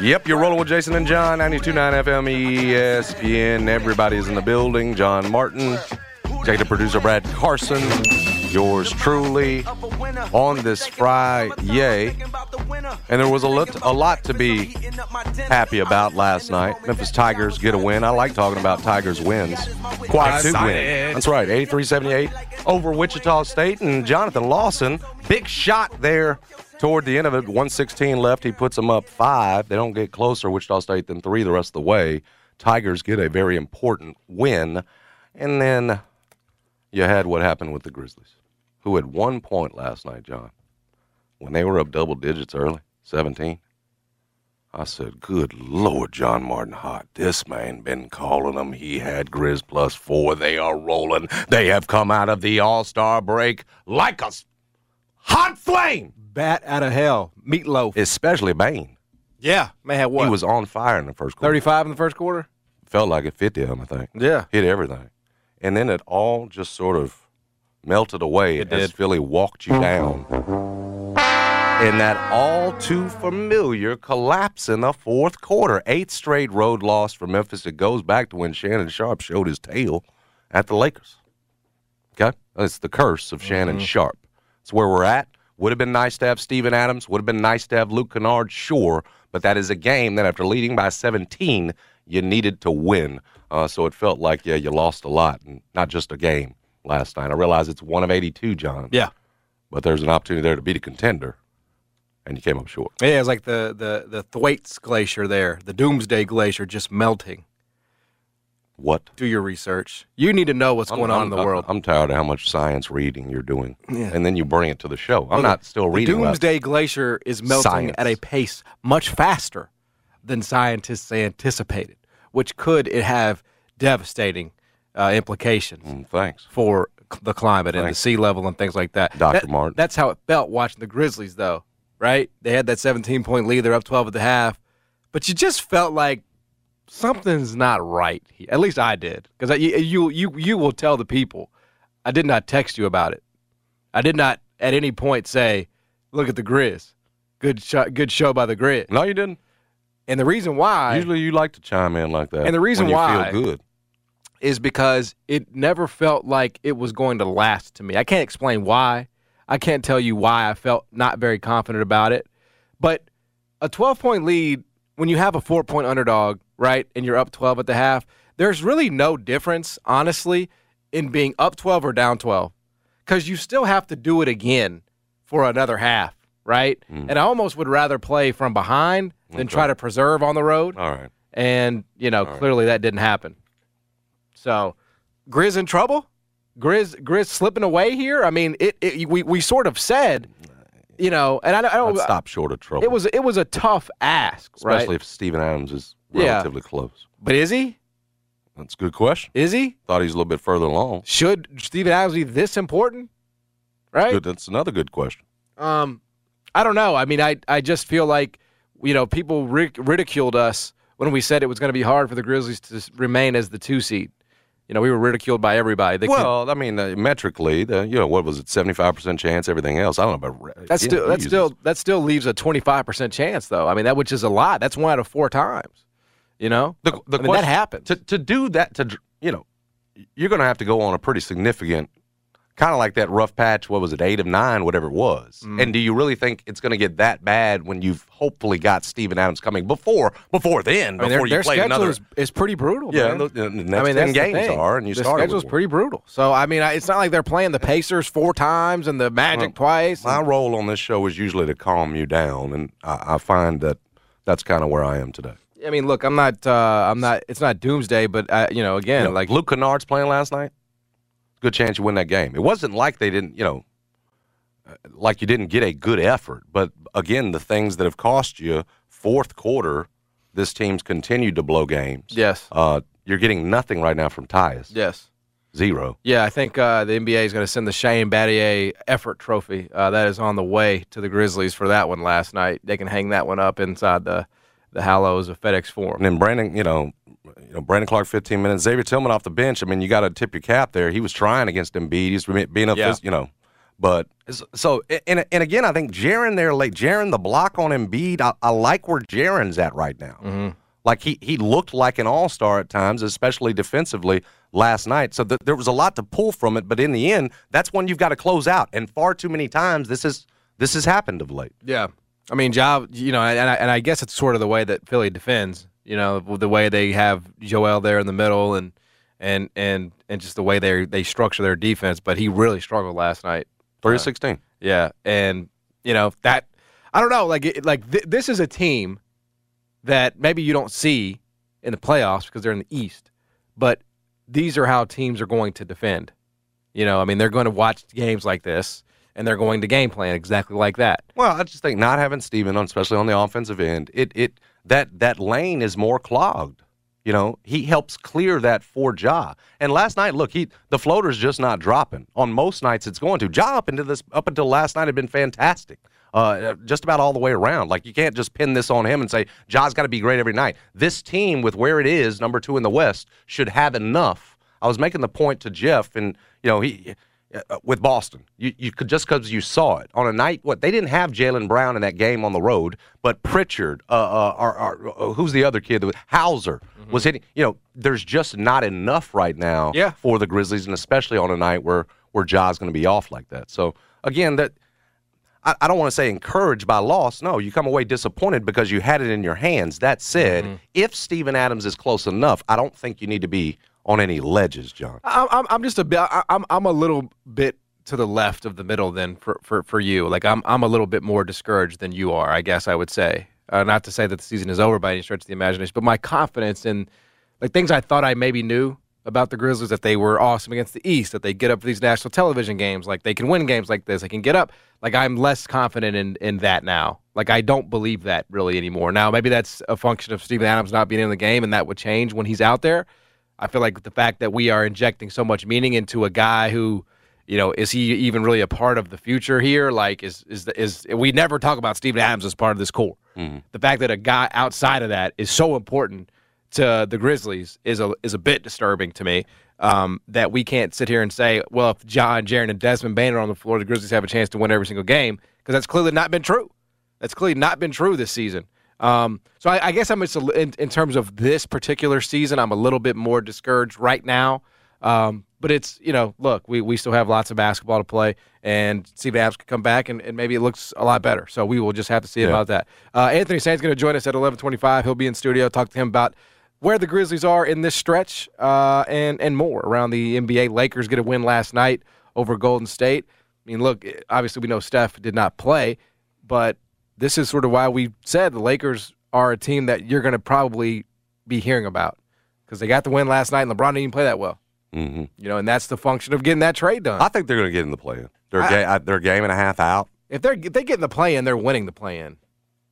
Yep, you're rolling with Jason and John, 92.9 FM ESPN. Everybody's in the building. John Martin, executive producer Brad Carson, yours truly, on this Friday. And there was a lot, a lot to be happy about last night. Memphis Tigers get a win. I like talking about Tigers wins. Quad two win. That's right, 83-78 over Wichita State. And Jonathan Lawson, big shot there toward the end of it, 116 left. He puts them up five. They don't get closer, Wichita State, than three the rest of the way. Tigers get a very important win. And then you had what happened with the Grizzlies, who had one point last night, John, when they were up double digits early, 17. I said, good Lord, John Martin Hot. This man been calling them. He had Grizz plus four. They are rolling. They have come out of the All-Star break like a hot flame bat out of hell. Meatloaf. especially Bane. Yeah. Man had what? He was on fire in the first quarter. 35 in the first quarter? Felt like it 50 of them, I think. Yeah. Hit everything. And then it all just sort of melted away It as did. Philly walked you down. In that all too familiar collapse in the fourth quarter. Eighth straight road loss for Memphis. It goes back to when Shannon Sharpe showed his tail at the Lakers. Okay? It's the curse of Shannon Mm-hmm. Sharpe. It's where we're at. Would have been nice to have Steven Adams. Would have been nice to have Luke Kennard, sure. But that is a game that after leading by 17, you needed to win. Uh, so it felt like, yeah, you lost a lot, and not just a game last night. I realize it's one of 82, John. Yeah. But there's an opportunity there to beat a contender, and you came up short. Yeah, it's like the, the, the Thwaites Glacier there, the Doomsday Glacier just melting. What? Do your research. You need to know what's going on in the I'm- world. I'm tired of how much science reading you're doing. Yeah. And then you bring it to the show. I'm Well, not still the reading. about- Doomsday Glacier is melting Science. at a pace much faster than scientists anticipated, which could it have devastating uh, implications Mm, thanks. for the climate and the sea level and things like that. Dr. That- Martin. That's how it felt watching the Grizzlies, though, right? They had that 17 point lead. They're up 12 at the half. But you just felt like something's not right. here. At least I did. Because you, you, you, you will tell the people. I did not text you about it. I did not at any point say, look at the Grizz. Good, sh- good show by the Grizz. No, you didn't. And the reason why Usually you like to chime in like that. And the reason why- feel good. is because it never felt like it was going to last to me. I can't explain why. I can't tell you why I felt not very confident about it. But a 12 point lead, when you have a four point underdog, right, and you're up 12 at the half, there's really no difference, honestly, in being up 12 or down 12 because you still have to do it again for another half, right? Mm. And I almost would rather play from behind than Okay. try to preserve on the road All right. and you know clearly that didn't happen. So, Grizz in trouble? Grizz Grizz slipping away here? I mean, it, it we we sort of said, you know, and I, don't- I don't. Let's stop short of trouble. It was it was a tough ask, especially right? if Steven Adams is Yeah. relatively close. But is he? That's a good question. Is he? Thought he's a little bit further along. Should Steven Adams be this important? Right? Good. That's another good question. Um, I don't know. I mean, I I just feel like you know people ridiculed us when we said it was going to be hard for the Grizzlies to remain as the two seed. You know, we were ridiculed by everybody. They could- well, I mean, uh, metrically, the, you know, what was it, seventy-five percent chance? Everything else, I don't know about. That's yeah, still that still that still leaves a twenty five percent chance though. I mean that which is a lot. That's one out of four times. You know, The, the I mean, that question- happens. To to do that, to you know, you're going to have to go on a pretty significant kind of like that rough patch. What was it, eight of nine, whatever it was? Mm. And do you really think it's going to get that bad when you've hopefully got Steven Adams coming before before then? I mean, before their, you their play schedule another. is, is pretty brutal. yeah, man. the, the next I mean, ten games are, and you the started schedule's pretty brutal. So I mean, I, it's not like they're playing the Pacers four times and the Magic twice. My and- role on this show is usually to calm you down, and I, I find that that's kind of where I am today. I mean, look, I'm not, uh, I'm not. It's not doomsday, but uh, you know, again, You know, like Luke Kennard's playing last night. Good chance you win that game. It wasn't like they didn't, you know, uh, like you didn't get a good effort. But again, the things that have cost you fourth quarter, this team's continued to blow games. yes, Uh, you're getting nothing right now from Tyus. yes. Zero. Yeah, I think uh, the NBA is going to send the Shane Battier effort trophy. Uh, that is on the way to the Grizzlies for that one last night. They can hang that one up inside the the hallows of FedEx Forum. And then Brandon, you know, you know, Brandon Clarke, 15 minutes. Xavier Tillman off the bench. I mean, you got to tip your cap there. He was trying against Embiid. He's being a, Yeah. you know, but so and and again, I think Jaren there late. Jaren the block on Embiid. I, I like where Jaren's at right now. Mm-hmm. Like he he looked like an all star at times, especially defensively last night. So th- there was a lot to pull from it. But in the end, that's when you've got to close out. And far too many times this is this has happened of late. Yeah, I mean, Job. You know, and I, and I guess it's sort of the way that Philly defends. You know, the way they have Joel there in the middle, and and and and just the way they they structure their defense. But he really struggled last night. Three of uh, 16. Yeah, and you know that I don't know. Like it, like th- this is a team that maybe you don't see in the playoffs because they're in the East, but these are how teams are going to defend. You know, I mean, they're going to watch games like this, and they're going to game plan exactly like that. Well, I just think not having Steven on, especially on the offensive end, it it that that lane is more clogged. You know, he helps clear that for Ja. And last night, look, he the floater's just not dropping. On most nights, it's going to. Ja up into this up until last night had been fantastic. Uh, just about all the way around. Like you can't just pin this on him and say Ja's got to be great every night. This team, with where it is, number two in the West, should have enough. I was making the point to Jeff, and you know he uh, with Boston. You, you could just because you saw it on a night. What they didn't have Jaylen Brown in that game on the road, but Pritchard, uh, uh, or, or, uh, who's the other kid? Hauser was hitting. You know, there's just not enough right now Yeah. for the Grizzlies, and especially on a night where where Ja's going to be off like that. So again, that. I, I don't want to say encouraged by loss. No, you come away disappointed because you had it in your hands. That said, if Steven Adams is close enough, I don't think you need to be on any ledges, John. I'm, I'm, just a bit. I'm, I'm a little bit to the left of the middle than for, for, for you. Like I'm, I'm a little bit more discouraged than you are. I guess I would say. Uh, not to say that the season is over by any stretch of the imagination, but my confidence in like things I thought I maybe knew about the Grizzlies that they were awesome against the East, that they get up for these national television games, like they can win games like this, they can get up. Like I'm less confident in in that now. Like I don't believe that really anymore. Now maybe that's a function of Steven Adams not being in the game, and that would change when he's out there. I feel like the fact that we are injecting so much meaning into a guy who, you know, is he even really a part of the future here? Like, is is is we never talk about Steven Adams as part of this core. The fact that a guy outside of that is so important to the Grizzlies is a is a bit disturbing to me. Um, that we can't sit here and say, well, if John, Jaren, and Desmond Bane are on the floor, the Grizzlies have a chance to win every single game because that's clearly not been true. That's clearly not been true this season. Um, so I, I guess I'm just a, in, in terms of this particular season, I'm a little bit more discouraged right now. Um, but it's you know, look, we, we still have lots of basketball to play, and Steven Adams could come back, and, and maybe it looks a lot better. So we will just have to see Yeah. about that. Uh, Anthony Sain's going to join us at 11:25. He'll be in studio. Talk to him about where the Grizzlies are in this stretch, uh, and and more around the NBA. Lakers get a win last night over Golden State. I mean, look, obviously we know Steph did not play, but this is sort of why we said the Lakers are a team that you're going to probably be hearing about because they got the win last night, and LeBron didn't even play that well. hmm You know, and that's the function of getting that trade done. I think they're going to get in the play-in. They're a I- ga- they're a game and a half out. if they're if they get in the play in, they're winning the play in.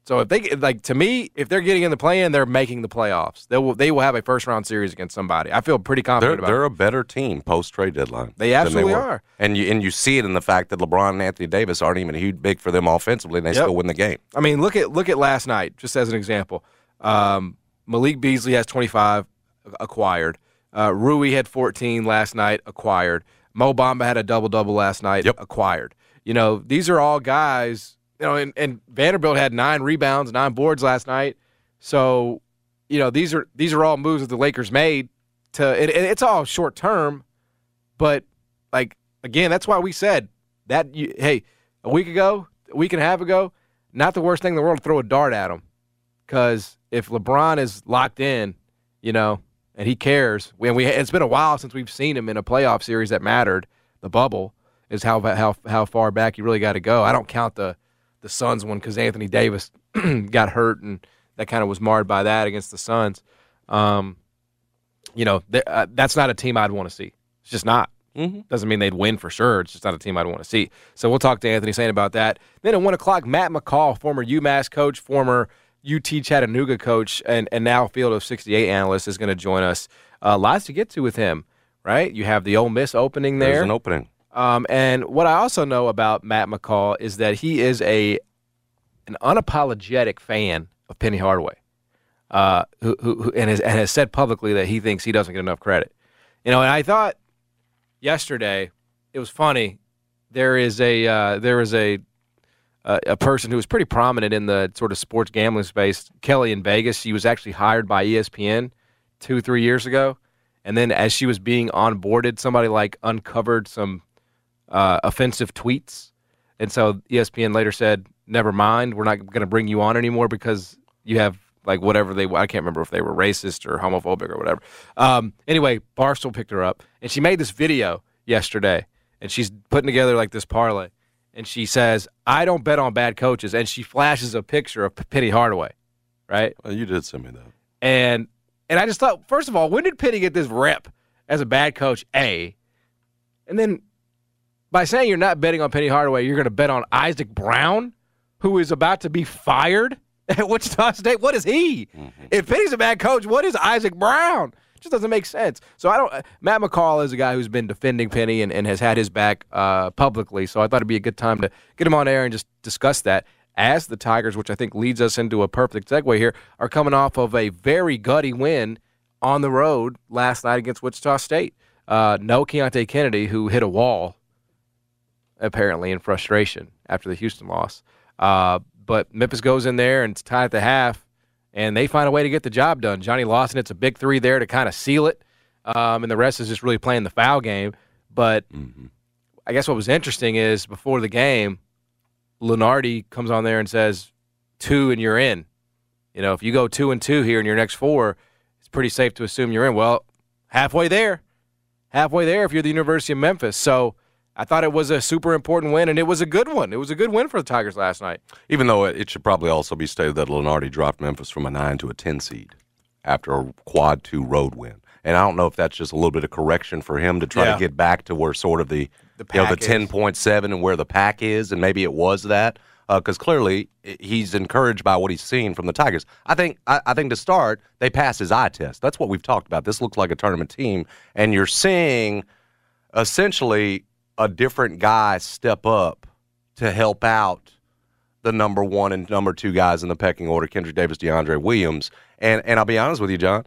So if they get- like to me, if they're getting in the play in, they're making the playoffs. They will they will have a first round series against somebody. I feel pretty They're confident about. It. They're it. a better team post trade deadline. They absolutely were. are. and you and you see it in the fact that LeBron and Anthony Davis aren't even huge big for them offensively, and they Yep. still win the game. I mean, look at look at last night, just as an example. Um, Malik Beasley has 25 acquired. Uh, Rui had 14 last night acquired. Mo Bamba had a double double last night Yep. acquired. You know, these are all guys. You know, and, and Vanderbilt had nine rebounds, nine boards last night. So, you know, these are these are all moves that the Lakers made to. It, it- it's all short term, but like Again, that's why we said that. You, hey, a week ago, a week and a half ago, not the worst thing in the world to throw a dart at him, because if LeBron is locked in, you know, and he cares, and we it's been a while since we've seen him in a playoff series that mattered. The bubble is how how how far back you really got to go. I don't count the the Suns one because Anthony Davis got hurt and that kind of was marred by that against the Suns. Um, you know, th- uh, that's not a team I'd want to see. It's just not. Mm-hmm. Doesn't mean they'd win for sure. It's just not a team I'd want to see. So we'll talk to Anthony Sain about that. Then at one o'clock, Matt McCall, former UMass coach, former UT Chattanooga coach, and and now Field of 68 analyst, is going to join us. Uh, lots to get to with him, right? You have the Ole Miss opening there. There's an opening. Um, and what I also know about Matt McCall is that he is a an unapologetic fan of Penny Hardaway, uh, who, who, who and, has, and has said publicly that he thinks he doesn't get enough credit. You know, and I thought yesterday it was funny. There is a uh, there is a uh, a person who was pretty prominent in the sort of sports gambling space, Kelly in Vegas. She was actually hired by ESPN two three years ago, and then as she was being onboarded, somebody like uncovered some uh, offensive tweets, and so ESPN later said, "Never mind, we're not going to bring you on anymore because you have like whatever they I can't remember if they were racist or homophobic or whatever." Um, anyway, Barstool picked her up, and she made this video yesterday, and she's putting together like this parlay, and she says, "I don't bet on bad coaches," and she flashes a picture of Penny Hardaway, right? Well, you did send me that. And and I just thought, first of all, when did Penny get this rep as a bad coach? A, and then by saying you're not betting on Penny Hardaway, you're going to bet on Isaac Brown, who is about to be fired at Wichita State. What is he? Mm-hmm. If Penny's a bad coach, what is Isaac Brown? It just doesn't make sense. So I don't. Matt McCall is a guy who's been defending Penny and, and has had his back uh, publicly. So I thought it'd be a good time to get him on air and just discuss that. As the Tigers, which I think leads us into a perfect segue here, are coming off of a very gutty win on the road last night against Wichita State. Uh, no Keonte Kennedy, who hit a wall apparently in frustration after the Houston loss. Uh, but Memphis goes in there and it's tied at the half, and they find a way to get the job done. Johnny Lawson, it's a big three there to kind of seal it, um, and the rest is just really playing the foul game. But I guess what was interesting is before the game, Lunardi comes on there and says, two and you're in. You know, if you go two and two here in your next four, it's pretty safe to assume you're in. Well, halfway there, halfway there if you're the University of Memphis. So I thought it was a super important win, and it was a good one. It was a good win for the Tigers last night. Even though it, should probably also be stated that Lunardi dropped Memphis from a nine to a ten seed after a quad two road win. And I don't know if that's just a little bit of correction for him to try Yeah. to get back to where sort of the, The you know the ten point seven and where the pack is, and maybe it was that uh, because clearly he's encouraged by what he's seen from the Tigers. I think I, I think to start they pass his eye test. That's what we've talked about. This looks like a tournament team, and you're seeing essentially a different guy step up to help out the number one and number two guys in the pecking order, Kendrick Davis, DeAndre Williams. And and I'll be honest with you, John,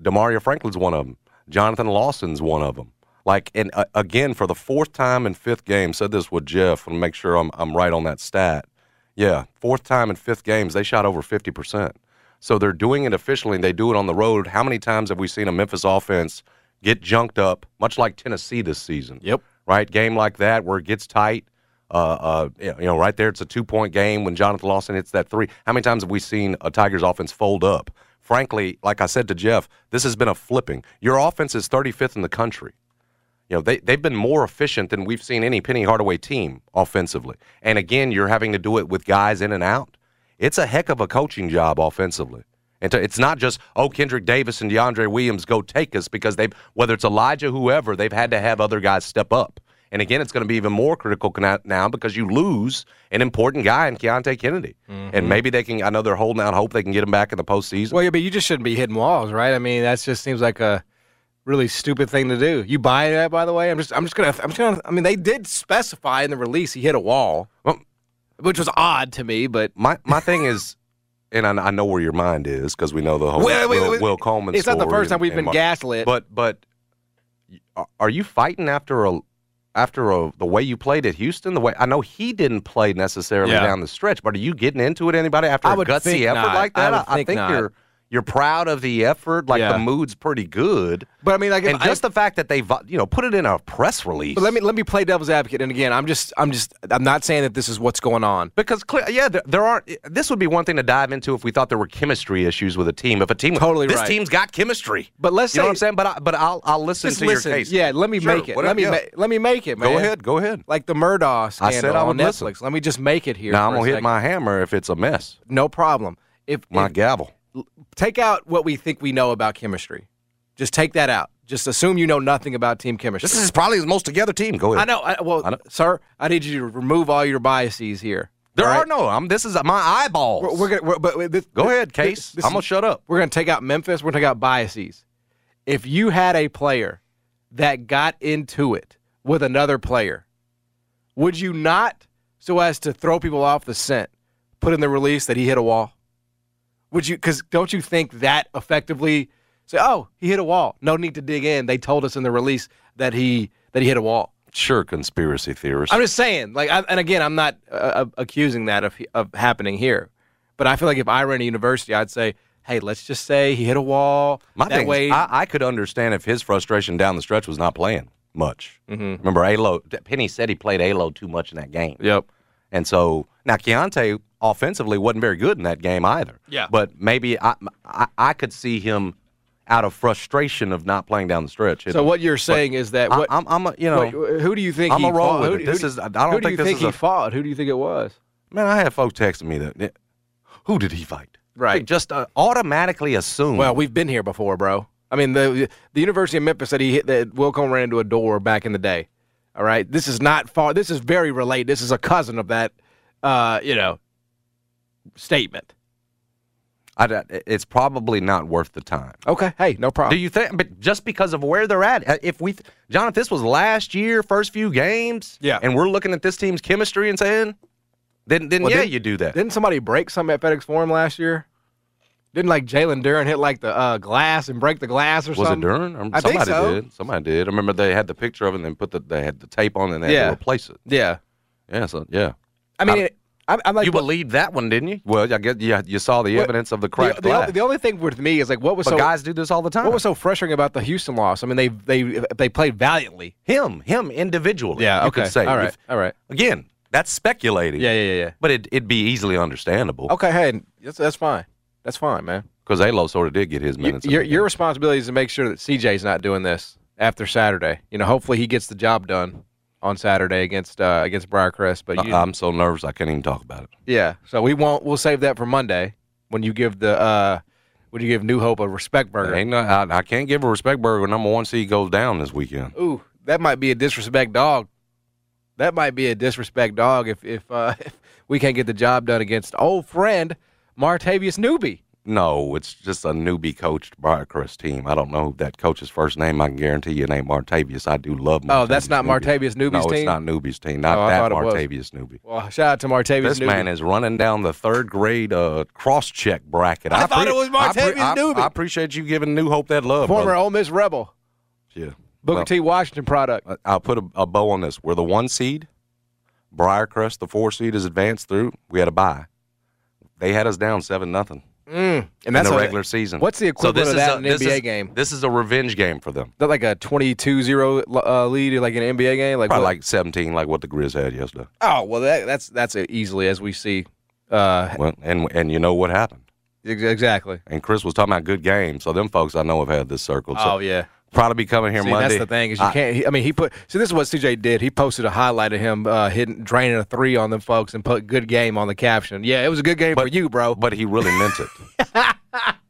Damaria Franklin's one of them. Jonathan Lawson's one of them. Like and uh, again for the fourth time in fifth game, said this with Jeff. and make sure I'm I'm right on that stat. Yeah, fourth time in fifth games, they shot over fifty percent. So they're doing it efficiently, and they do it on the road. How many times have we seen a Memphis offense get junked up, much like Tennessee this season? Yep. Right? Game like that where it gets tight. Uh, uh, you know, right there, it's a two point game when Jonathan Lawson hits that three. How many times have we seen a Tigers offense fold up? Frankly, like I said to Jeff, this has been a flipping. Your offense is 35th in the country. You know, they, they've been more efficient than we've seen any Penny Hardaway team offensively. And again, you're having to do it with guys in and out. It's a heck of a coaching job offensively. And to, it's not just, oh, Kendrick Davis and DeAndre Williams go take us because they've, whether it's Elijah, whoever, they've had to have other guys step up. And again, it's going to be even more critical now because you lose an important guy in Keonte Kennedy. And mm-hmm. maybe they can, I know they're holding out hope they can get him back in the postseason. Well, yeah, but you just shouldn't be hitting walls, right? I mean, that just seems like a really stupid thing to do. You buy that, by the way? I'm just, I'm just gonna, I'm just gonna. I mean, they did specify in the release he hit a wall, Well, which was odd to me, but my, my thing is, and I, I know where your mind is because we know the whole Wait, wait, Will, wait. Will Coleman it's not the first time we've and been gaslit. But but are- you fighting after a after a, the way you played at Houston? The way I know he didn't play necessarily Yeah. down the stretch, but are you getting into it? Anybody after I a gutsy think effort not. like that? I would think not. you're you're proud of the effort, like Yeah. the mood's pretty good. But I mean, like, And I- just the fact that they, you know, put it in a press release. But let me let me play devil's advocate. And again, I'm just I'm just I'm not saying that this is what's going on. Because clear, yeah, there, there aren't. This would be one thing to dive into if we thought there were chemistry issues with a team. If a team, Totally this right. team's got chemistry. But let's you know say- what I'm saying. But I, but I'll I'll listen to listen. your case. Yeah, let me Sure, make it. whatever, Let me yeah. ma- let me make it, man. Go ahead, go ahead. Like the Murdaugh I said I would on listen. Netflix. Let me just make it here. Now I'm gonna hit my hammer if it's a mess. No problem. If, My if gavel. Take out what we think we know about chemistry, just take that out. Just assume you know nothing about team chemistry. This is probably his most together team. Go ahead. I know. I, well, I know. sir, I need you to remove all your biases here. There all are no. I'm. This is my eyeballs. We're, we're gonna. We're, but this, Go ahead, Case. this I'm gonna shut up. We're gonna take out Memphis. We're gonna take out biases. If you had a player that got into it with another player, would you not, so as to throw people off the scent, put in the release that he hit a wall? Would you? Because don't you think that effectively say, "Oh, he hit a wall. No need to dig in." They told us in the release that he that he hit a wall. Sure, conspiracy theorist. I'm just saying, like, I, and again, I'm not uh, uh, accusing that of of happening here, but I feel like if I ran a university, I'd say, hey, let's just say he hit a wall. My that thing, is, way, I, I could understand if his frustration down the stretch was not playing much. Mm-hmm. Remember, Alo Penny said he played Alo too much in that game. yep. And so now Keonte offensively wasn't very good in that game either. Yeah. But maybe I, I, I could see him out of frustration of not playing down the stretch. So what you're saying is that I, what? I'm, I'm a, you know, wait, who do you think I'm he a roll fought? with Who it. do- This who is- I don't who do think you this think is he a- fought? Who do you think it was? man, I had folks texting me that. Who did he fight? Right. They just uh, automatically assume. Well, we've been here before, bro. I mean, the the University of Memphis said he hit that Wilcombe ran into a door back in the day. All right, this is not far. This is very related. This is a cousin of that, uh, you know, statement. I, it's probably not worth the time. Okay, hey, no problem. Do you think? But just because of where they're at, uh, if we, John, if this was last year, first few games, Yeah. and we're looking at this team's chemistry and saying, then, then Well, yeah, didn't- you do that. Didn't somebody break something at FedEx Forum last year? Didn't like Jalen Duren hit like the uh, glass and break the glass or something. was it something? Duren? Um, I think Somebody so. did. Somebody did. I remember they had the picture of it and then put the they had the tape on and they had to replace it. Yeah, Yeah, so yeah. I mean, I- it, I'm, I'm like, you what- believed that one, didn't you? Well, I guess you, you saw the What- evidence of the the, cracked the, glass. only, the only thing with me is like, what was but so guys do this all the time. what was so frustrating about the Houston loss? I mean, they they they played valiantly. him, him individually. Yeah, you okay, could say. all right, If- all right. again, that's speculating. Yeah, yeah, yeah, yeah. But it, it'd be easily understandable Okay, hey, that's, that's fine. That's fine, man. because Alo sort of did get his minutes. in your your responsibility is to make sure that CJ's not doing this after Saturday. You know, hopefully he gets the job done on Saturday against uh, against Briarcrest. But you, I- I'm so nervous I can't even talk about it. yeah, so we won't. We'll save that for Monday when you give the uh, when you give New Hope a respect burger. Ain't no, I, I can't give a respect burger when number one seed goes down this weekend. Ooh, that might be a disrespect dog. That might be a disrespect dog if if, uh, if we can't get the job done against old friend Martavius Newby. No, it's just a newbie coached Briarcrest team. I don't know that coach's first name. I can guarantee you it ain't Martavius. I do love Martavius. Oh, that's not Newby. Martavius Newby's no, team? it's not Newby's team. Not Oh, that. Martavius Newby. Well, shout out to Martavius This Newby. man is running down the third grade uh, cross check bracket. I thought it was I, Martavius I- Newby. I appreciate you giving New Hope that love. former brother. Ole Miss Rebel, Yeah. Booker Well, T. Washington product. I- I'll put a, a bow on this. We're the one seed. Briarcrest, the four seed, is advanced through. We had a bye. They had us down seven nothing Mm. And in that's the a- regular season. What's the So equivalent this of is that a- in an this NBA is- game? This is a revenge game for them. That like a 22-0 uh, lead, like an NBA game? Like Probably what? like 17, like what the Grizz had yesterday. Oh well, that, that's that's easily as we see. Uh, Well, and and you know what happened. exactly. And Chris was talking about good games. So them folks I know have had this circled. So oh yeah. Probably be coming here See, Monday. that's the thing is you I- can't. He, I mean, he put. See, this is what CJ did. He posted a highlight of him uh, hitting, draining a three on them folks, and put "good game" on the caption. Yeah, it was a good game for you, bro. But he really meant it.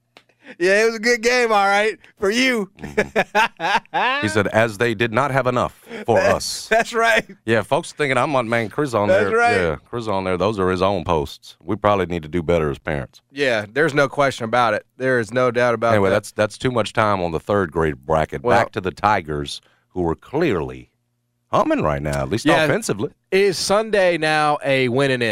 yeah, it was a good game, all right, for you. Mm-hmm. He said, as they did not have enough for us. That's right. Yeah, folks thinking I'm on man Chris on That's there. right. Yeah, Chris on there. Those are his own posts. We probably need to do better as parents. Yeah, there's no question about it. There is no doubt about it. Anyway, that. that's that's too much time on the third grade bracket. Well- Back to the Tigers, who are clearly humming right now, at least Yeah. offensively. Is Sunday now a win and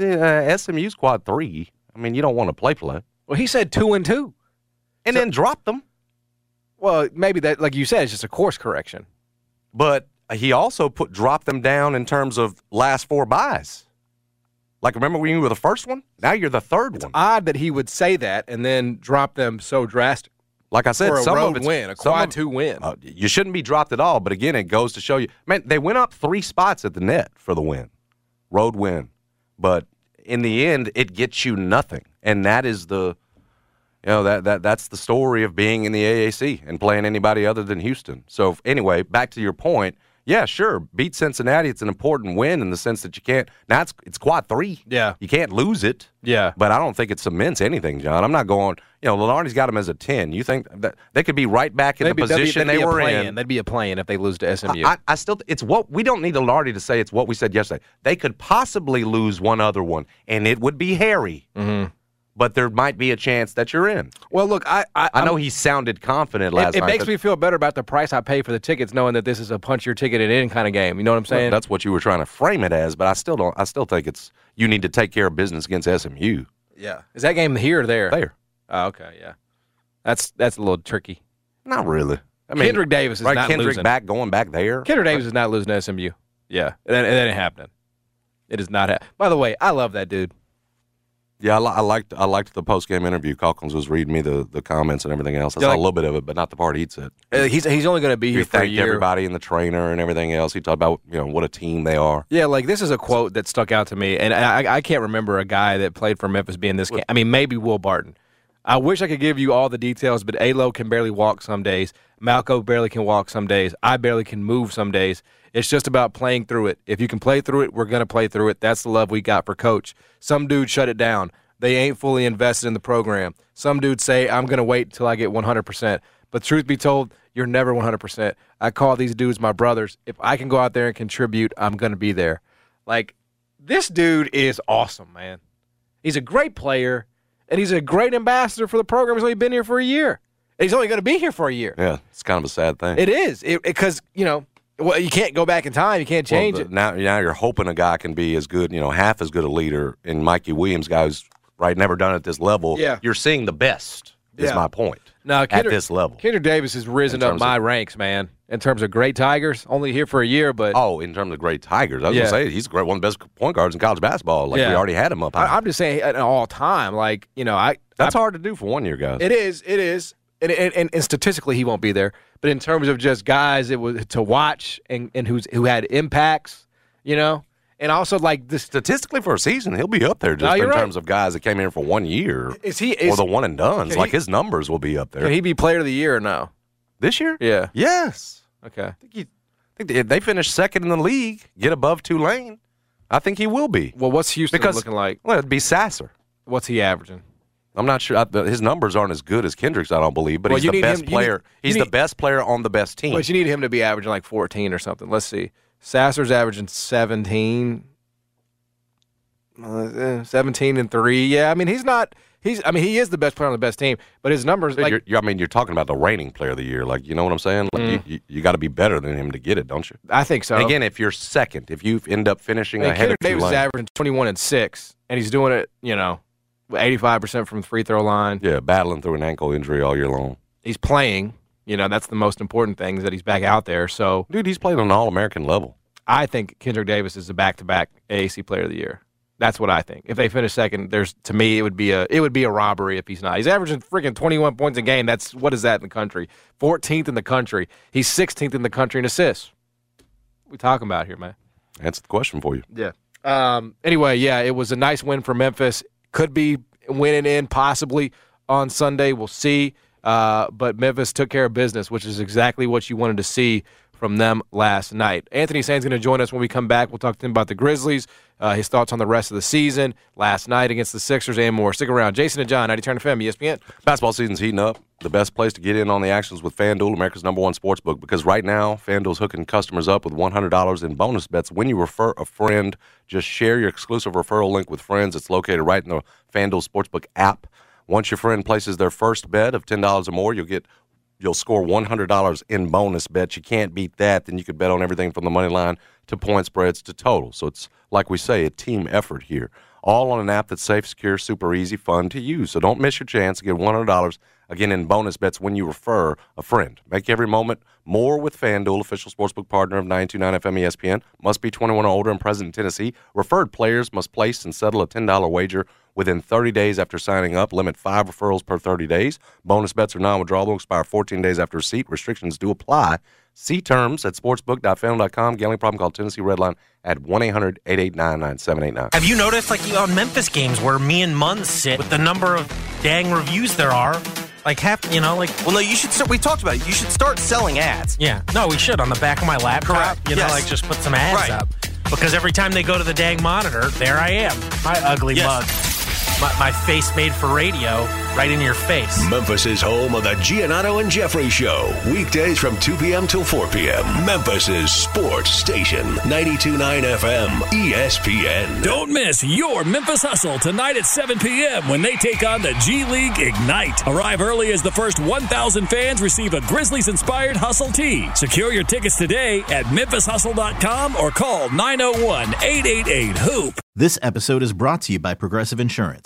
in? Uh, SMU squad three. I mean, you don't want to play play Well, he said two and two. and then dropped them. Well, maybe that, like you said, it's just a course correction. But he also put dropped them down in terms of last four buys. Like, remember when you were the first one? Now you're the third one. Odd that he would say that and then drop them so drastic Like I said, a some road of it's win, a quad of- two win. Uh, you shouldn't be dropped at all. But again, it goes to show you, man, they went up three spots at the net for the win, road win. But in the end, it gets you nothing, and that is the, you know, that that that's the story of being in the AAC and playing anybody other than Houston. So anyway, back to your point. Yeah, sure, beat Cincinnati. It's an important win in the sense that you can't. Now it's it's quad three. Yeah. you can't lose it. yeah. But I don't think it cements anything, John. I'm not going. You know, Lunardi's got them as a ten. You think that they could be right back in They'd the be- they'd be- position they'd they were play-in. They'd be a play-in if they lose to SMU. I, I still. It's what we don't need Lunardi to say. It's what we said yesterday. They could possibly lose one other one, and it would be hairy. Mhm. But there might be a chance that you're in. well, look, I I, I know he sounded confident last it, it night. makes me feel better about the price I pay for the tickets, knowing that this is a punch your ticket and in kind of game. You know what I'm saying? That's what you were trying to frame it as, but I still don't. I still think it's you need to take care of business against SMU. yeah. Is that game here or there? There, Oh, okay, yeah. That's that's a little tricky. not really. I mean, Kendrick Davis is right? not Kendrick losing. back going back there. Kendrick Davis is not losing to SMU. Yeah, that, that ain't happening. It is not happening. By the way, I love that dude. Yeah, I, li- I liked I liked the post game interview. Calkins was reading me the, the comments and everything else. I Yeah, saw like- a little bit of it, but not the part he'd said. Uh, he's he's only going to be He here for a year. everybody and the trainer and everything else. He talked about you know what a team they are. Yeah, like this is a quote that stuck out to me, and I, I can't remember a guy that played for Memphis being this. Game. I mean, maybe Will Barton. I wish I could give you all the details, but Alo can barely walk some days. Malco barely can walk some days. I barely can move some days. It's just about playing through it. If you can play through it, we're gonna play through it. That's the love we got for coach. Some dude shut it down. They ain't fully invested in the program. Some dudes say I'm gonna wait until I get 100%. But truth be told, you're never 100%. I call these dudes my brothers. If I can go out there and contribute, I'm going to be there. Like, this dude is awesome, man. He's a great player, and he's a great ambassador for the program. He's only been here for a year. And he's only going to be here for a year. Yeah, it's kind of a sad thing. It is. Because, you know, well, you can't go back in time. You can't Well, change the- it. Now, now you're hoping a guy can be as good, you know, half as good a leader. And Mikey Williams, guy who's right never done it at this level. Yeah. you're seeing the best. Is Yeah. my point No, at this level. Kendrick Davis has risen up my of- ranks, man, in terms of great Tigers. Only here for a year, but Oh, in terms of great Tigers, I was Yeah. gonna say he's great, one of the best point guards in college basketball. Like we already had him up. high. I, I'm just saying, at all time, like, you know, I. That's hard to do for one year, guys. It is. It is. And, and, and, and statistically, he won't be there. But in terms of just guys, it was to watch and, and who's who had impacts, you know, and also like this. Statistically, for a season, he'll be up there just No, in right. terms of guys that came in for one year Is he? or Is, the one and duns. Like he- his numbers will be up there can he be Player of the Year or no? this year. Yeah. Yes. Okay. I think, he, I think they- if they finish second in the league, get above Tulane, I think he will be. Well, what's Houston Because- looking like? Well, it'd be Sasser. What's he averaging? I'm not sure. I, his numbers aren't as good as Kendrick's, I don't believe, but Well, he's the best him- need- player. you he's the best player on the best team. But you need him to be averaging like 14 or something. Let's see. Sasser's averaging 17. Uh, eh, 17 and 3. Yeah, I mean, he's not. He's. I mean, he is the best player on the best team, but his numbers, like, you're, you're- I mean, you're talking about the reigning player of the year. Like, you know what I'm saying? Like, you, you, you got to be better than him to get it, don't you? I think so. And again, if you're second, if you end up finishing I mean, ahead Kendrick of Davis is averaging 21 and 6, and he's doing it, you know, 85% from the free throw line. yeah, battling through an ankle injury all year long. He's playing. You know, that's the most important thing is that he's back out there. So Dude, he's playing on an All-American level. I think Kendrick Davis is the back-to-back AAC Player of the Year. That's what I think. If they finish second, there's to me it would be a it would be a robbery if he's not. He's averaging freaking 21 points a game. That's what is that in the country? 14th in the country. He's 16th in the country in assists. What we talking about here, man? That's the question for you. Yeah. Um, anyway, yeah, it was a nice win for Memphis. Could be winning in possibly on Sunday. We'll see. Uh, but Memphis took care of business, which is exactly what you wanted to see from them last night. Anthony Sain's going to join us when we come back. We'll talk to him about the Grizzlies, uh, his thoughts on the rest of the season, last night against the Sixers, and more. Stick around. Jason and John, 90 Turn FM, ESPN. Basketball season's heating up. The best place to get in on the actions with FanDuel, America's number one sports book, because right now, FanDuel's hooking customers up with $100 in bonus bets when you refer a friend. Just share your exclusive referral link with friends. It's located right in the FanDuel Sportsbook app. Once your friend places their first bet of $10 or more, you'll get you'll score $100 in bonus bets. You can't beat that. Then you could bet on everything from the money line to point spreads to total. So it's, like we say, a team effort here. All on an app that's safe, secure, super easy, fun to use. So don't miss your chance to get $100 again in bonus bets when you refer a friend. Make every moment more with FanDuel, official sportsbook partner of 929 FM ESPN. Must be 21 or older and present in Tennessee. Referred players must place and settle a $10 wager within 30 days after signing up. Limit five referrals per 30 days. Bonus bets are non withdrawable, expire 14 days after receipt. Restrictions do apply. See terms at sportsbook.fanduel.com. Gambling problem call Tennessee Redline at 1 800 889 9789. Have you noticed, like on Memphis games, where me and Munn sit with the number of dang reviews there are? Like half, you know, like Well, no, you should. Start, we talked about it. You should start selling ads. yeah. No, we should on the back of my laptop. Correct. You know, Yes. like just put some ads Right. up. Because every time they go to the dang monitor, there I am, my ugly Yes. mug, my, my face made for radio, right in your face. Memphis is home of the Giannato and Jeffrey Show. Weekdays from 2 p.m. till 4 p.m. Memphis' sports station. 92.9 FM ESPN. Don't miss your Memphis Hustle tonight at 7 p.m. when they take on the G League Ignite. Arrive early as the first 1,000 fans receive a Grizzlies inspired Hustle tee. Secure your tickets today at memphishustle.com or call 901 888 Hoop. This episode is brought to you by Progressive Insurance.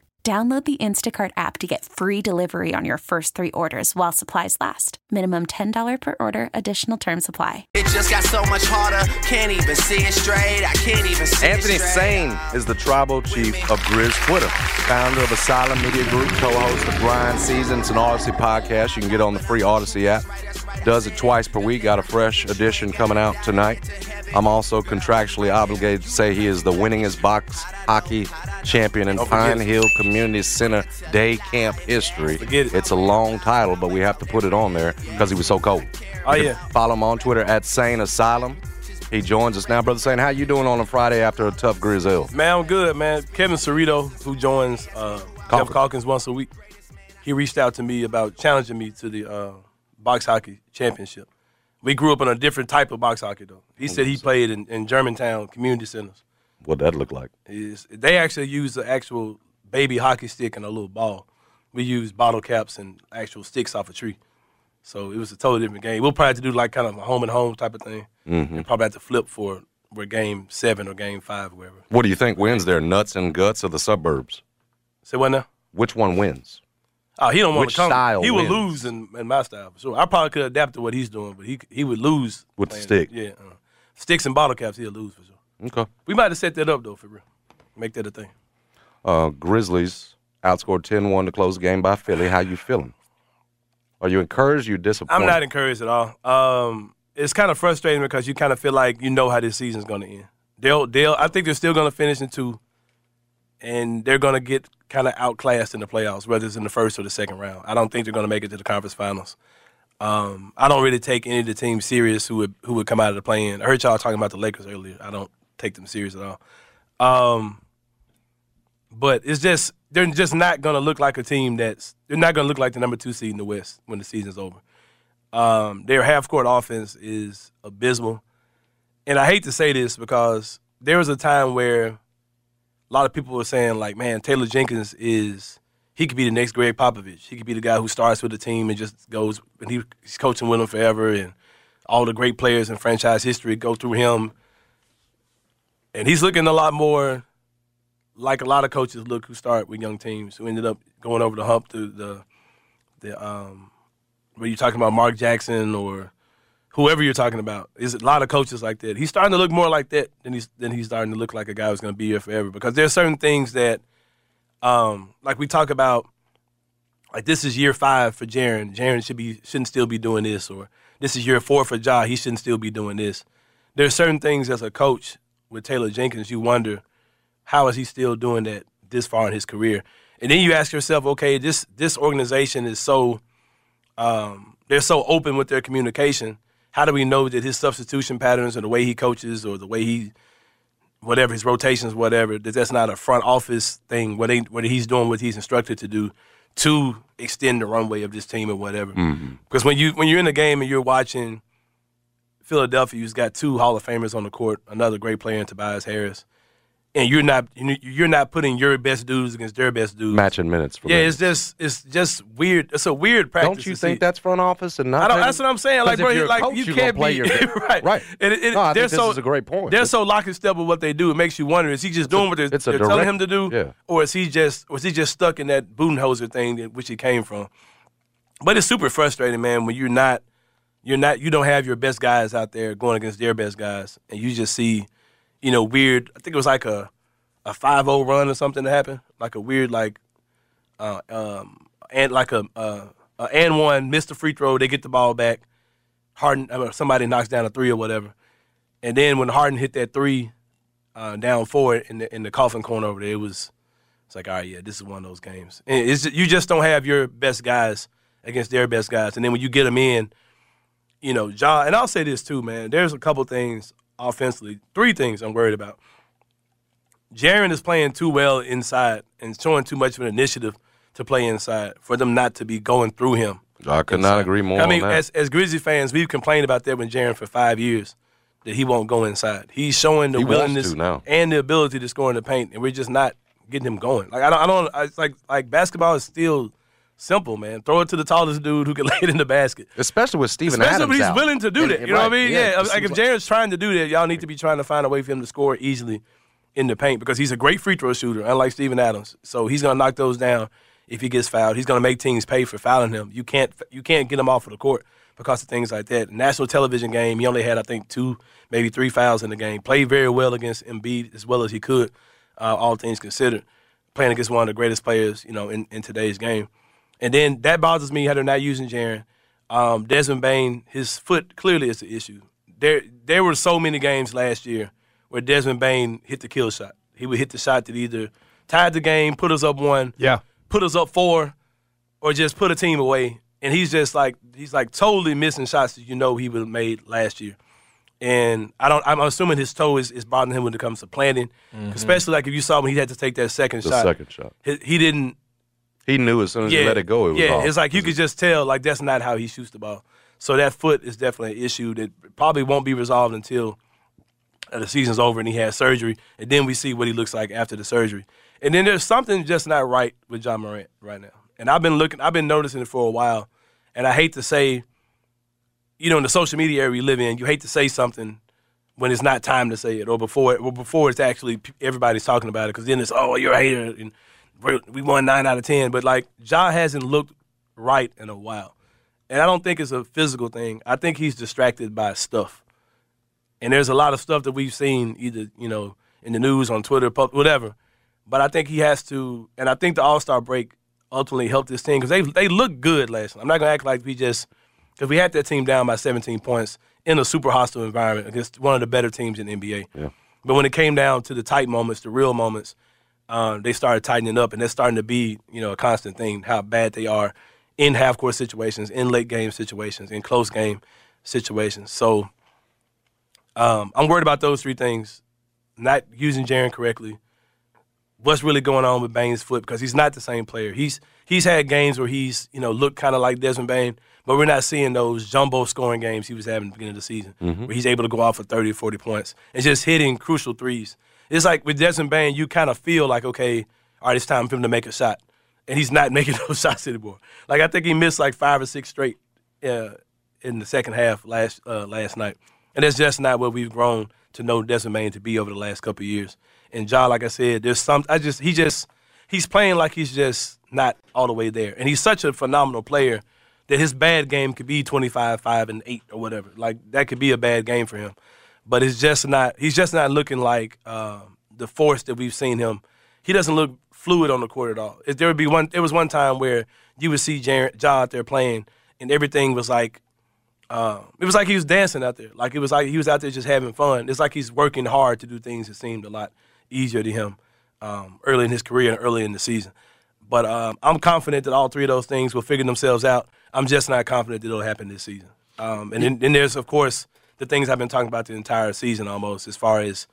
Download the Instacart app to get free delivery on your first three orders while supplies last. Minimum $10 per order, additional term supply. It just got so much harder. Can't even see it straight. I can't even see Anthony it. Sain is the tribal chief of Grizz Twitter, founder of Asylum Media Group, co-host of Grind Seasons and Audacy podcast. You can get on the free Audacy app. Does it twice per week. Got a fresh edition coming out tonight. I'm also contractually obligated to say he is the winningest box hockey champion in Pine Hill Community Center day camp history. Forget it. It's a long title, but we have to put it on there because he was so cold. Oh, yeah. Follow him on Twitter at Sain Asylum. He joins us now, brother. Sain, how you doing on a Friday after a tough Grizzle? Man, I'm good, man. Kevin Cerrito, who joins uh, Geoff Calkins. Calkins once a week, he reached out to me about challenging me to the uh, box hockey championship. We grew up in a different type of box hockey, though. He said he played in, in Germantown community centers. What that look like? Is they actually use the actual baby hockey stick and a little ball. We use bottle caps and actual sticks off a tree. So it was a totally different game. We'll probably have to do like kind of a home and home type of thing. Mm-hmm. And probably have to flip for where game seven or game five, wherever. What do you think wins there, nuts and guts or the suburbs? Say what now? Which one wins? Oh, he don't want Which to come. style he would wins? lose in, in my style for sure. I probably could adapt to what he's doing, but he he would lose With the playing- stick. Yeah, uh, sticks and bottle caps, he'll lose for sure. Okay. We might have set that up though for real. Make that a thing. Uh, Grizzlies outscored 10-1 to close the game by Philly. How you feeling? Are you encouraged? You disappointed? I'm not encouraged at all. Um, it's kind of frustrating because you kind of feel like you know how this season's going to end. They'll, they'll, I think they're still going to finish into and they're going to get kind of outclassed in the playoffs, whether it's in the first or the second round. I don't think they're going to make it to the conference finals. Um, I don't really take any of the teams serious who would who would come out of the play-in. I heard y'all talking about the Lakers earlier. I don't take them serious at all. Um, but it's just they're just not going to look like a team that's they're not going to look like the number two seed in the West when the season's over. Um, their half court offense is abysmal, and I hate to say this because there was a time where a lot of people were saying like, "Man, Taylor Jenkins is he could be the next Gregg Popovich. He could be the guy who starts with the team and just goes and he, he's coaching with them forever, and all the great players in franchise history go through him." And he's looking a lot more like a lot of coaches look who start with young teams who ended up going over the hump to the the um where you're talking about Mark Jackson or whoever you're talking about. Is a lot of coaches like that. He's starting to look more like that than he's than he's starting to look like a guy who's going to be here forever. Because there's certain things that, um, like we talk about, like this is year five for Jaren. Jaren should be shouldn't still be doing this, or this is year four for Ja. He shouldn't still be doing this. There's certain things as a coach with Taylor Jenkins you wonder how is he still doing that this far in his career? And then you ask yourself, okay, this this organization is so um, they're so open with their communication. How do we know that his substitution patterns or the way he coaches or the way he whatever his rotations, whatever, that that's not a front office thing, what, they, what he's doing what he's instructed to do to extend the runway of this team or whatever. Mm-hmm. Because when you when you're in the game and you're watching Philadelphia, who's got two Hall of Famers on the court, another great player in Tobias Harris, and you're not you're not putting your best dudes against their best dudes. Matching minutes. For yeah, minutes. it's just it's just weird. It's a weird practice. Don't you think see. that's front office and not? I don't, that's what I'm saying. Like, bro, a like coach, you can't play be your right. right. And it, it, No, I they're think this is a great point. They're so lock and step with what they do. It makes you wonder: is he just doing what they're, they're telling him to do, yeah. or is he just was he just stuck in that Budenholzer thing that which he came from? But it's super frustrating, man, when you're not you're not you don't have your best guys out there going against their best guys, and you just see, you know, weird. I think it was like a a five zero run or something that happened, like a weird like, uh, um, and like a uh, a and one missed the free throw, they get the ball back. Harden, I mean, somebody knocks down a three or whatever, and then when Harden hit that three uh, down it in the in the coffin corner over there, it was it's like all right, yeah, this is one of those games. And it's you just don't have your best guys against their best guys, and then when you get them in, you know, John. And I'll say this too, man. There's a couple things offensively, three things I'm worried about. Jaren is playing too well inside and showing too much of an initiative to play inside for them not to be going through him. I could not agree more I mean, as as Grizzly fans, we've complained about that with Jaren for five years that he won't go inside. He's showing the He willingness and the ability to score in the paint, and we're just not getting him going. Like I don't, I don't. It's like like basketball is still simple, man. Throw it to the tallest dude who can lay it in the basket. Especially with Steven Especially Adams when he's willing to do And- that. You know what I mean? Yeah. it like if Jaren's trying to do that, y'all need to be trying to find a way for him to score easily in the paint because he's a great free throw shooter, unlike Steven Adams. So he's gonna knock those down if he gets fouled. He's gonna make teams pay for fouling him. You can't you can't get him off of the court because of things like that. National television game, he only had I think two, maybe three fouls in the game. Played very well against Embiid as well as he could, uh, all things considered. Playing against one of the greatest players, you know, in, in today's game. And then that bothers me how they're not using Jaren. Um, Desmond Bane, his foot clearly is the issue. There, there were so many games last year where Desmond Bane hit the kill shot. He would hit the shot that either tied the game, put us up one, Yeah. put us up four, or just put a team away. And he's just like he's like totally missing shots that you know he would have made last year. And I don't. I'm assuming his toe is, is bothering him when it comes to planting, especially like if you saw when he had to take that second the shot. second shot. He, he didn't He knew as soon as he let it go, it was yeah, off. it's like you could just tell like that's not how he shoots the ball. So that foot is definitely an issue that probably won't be resolved until uh, the season's over and he has surgery, and then we see what he looks like after the surgery. And then there's something just not right with Ja Morant right now. And I've been looking, I've been noticing it for a while, and I hate to say, you know, in the social media area we live in, you hate to say something when it's not time to say it, or before, it, or before it's actually everybody's talking about it, because then it's oh you're a hater, and we won nine out of ten. But like Ja hasn't looked right in a while, and I don't think it's a physical thing. I think he's distracted by stuff, and there's a lot of stuff that we've seen either you know in the news, on Twitter, whatever. But I think he has to, and I think the All Star break ultimately helped this team because they they looked good last night. I'm not gonna act like we just because we had that team down by 17 points in a super hostile environment against one of the better teams in the NBA. Yeah. But when it came down to the tight moments, the real moments, um, they started tightening up, and that's starting to be you know a constant thing. How bad they are in half court situations, in late game situations, in close game situations. So um, I'm worried about those three things: not using Jaren correctly. What's really going on with Bane's foot because he's not the same player. He's he's had games where he's you know looked kind of like Desmond Bane, but we're not seeing those jumbo scoring games he was having at the beginning of the season, Mhm. where he's able to go off for 30 or 40 points and just hitting crucial threes. It's like with Desmond Bane, you kind of feel like, okay, all right, it's time for him to make a shot. And he's not making those shots anymore. Like, I think he missed like five or six straight uh, in the second half last uh, last night. And that's just not what we've grown to know Desmond Bane to be over the last couple years. And John, like I said, there's some, I just, he just, he's playing like he's just not all the way there. And he's such a phenomenal player that his bad game could be 25, 5, and 8 or whatever. Like, that could be a bad game for him but it's just not. He's just not looking like uh, the force that we've seen him. He doesn't look fluid on the court at all. If there would be one, there was one time where you would see Jar Ja out there playing, and everything was like, uh, it was like he was dancing out there. Like it was like he was out there just having fun. It's like he's working hard to do things that seemed a lot easier to him um, early in his career and early in the season. But um, I'm confident that all three of those things will figure themselves out. I'm just not confident that it'll happen this season. Um, and then, then there's of course the things I've been talking about the entire season almost, as far as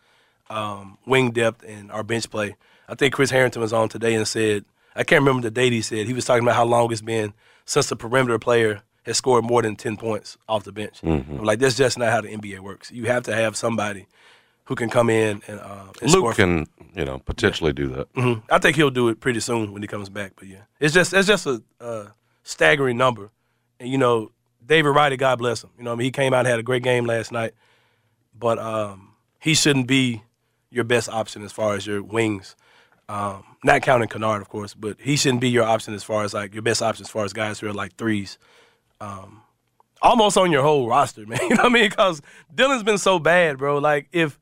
um, wing depth and our bench play. I think Chris Herrington was on today and said, I can't remember the date he said. He was talking about how long it's been since the perimeter player has scored more than 10 points off the bench. Mhm. I'm Like, that's just not how the NBA works. You have to have somebody who can come in and, uh, and Luke score. can, you know, potentially do that. hmm I think he'll do it pretty soon when he comes back. But yeah, it's just it's just a, a staggering number, and you know David Roddy, God bless him. You know, I mean, he came out and had a great game last night, but um, he shouldn't be your best option as far as your wings. Um, not counting Kennard, of course, but he shouldn't be your option as far as like your best option as far as guys who are like threes. Um, almost on your whole roster, man. You know what I mean? Because Dillon's been so bad, bro. Like if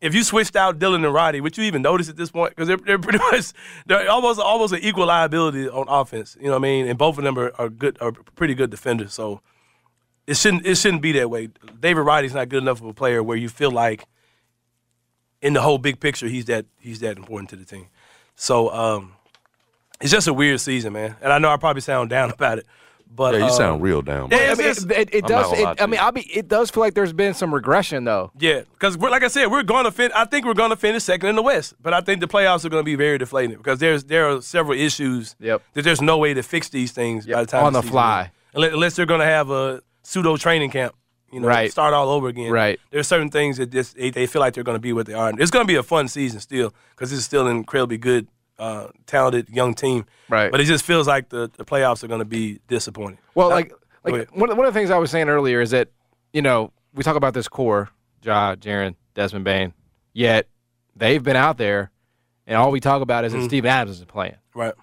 if you switched out Dillon and Roddy, would you even notice at this point? Because they're, they're pretty much they're almost almost an equal liability on offense. You know what I mean? And both of them are, are good, are pretty good defenders. So it shouldn't it shouldn't be that way. David Roddy's not good enough of a player where you feel like in the whole big picture he's that he's that important to the team. So um, it's just a weird season, man. And I know I probably sound down about it, but yeah, you um, sound real down. Yeah, I mean, it, it, it I'm not does. gonna lie It, to I mean, you. I'll be. It does feel like there's been some regression, though. Yeah, because like I said, we're going to fin. I think we're going to finish second in the West, but I think the playoffs are going to be very deflating because there's there are several issues Yep. that there's no way to fix these things by the time on the season fly. unless, unless they're going to have a pseudo training camp. You know, Right. start all over again. Right. There's certain things that just they, they feel like they're going to be what they are. And it's going to be a fun season still because it's still an incredibly good, uh, talented young team. Right. But it just feels like the, the playoffs are going to be disappointing. Well, like, like one, one of the things I was saying earlier is that you know we talk about this core, Ja, Jaren, Desmond Bane, yet they've been out there, and all we talk about is that Mhm. Steve Adams isn't playing. right.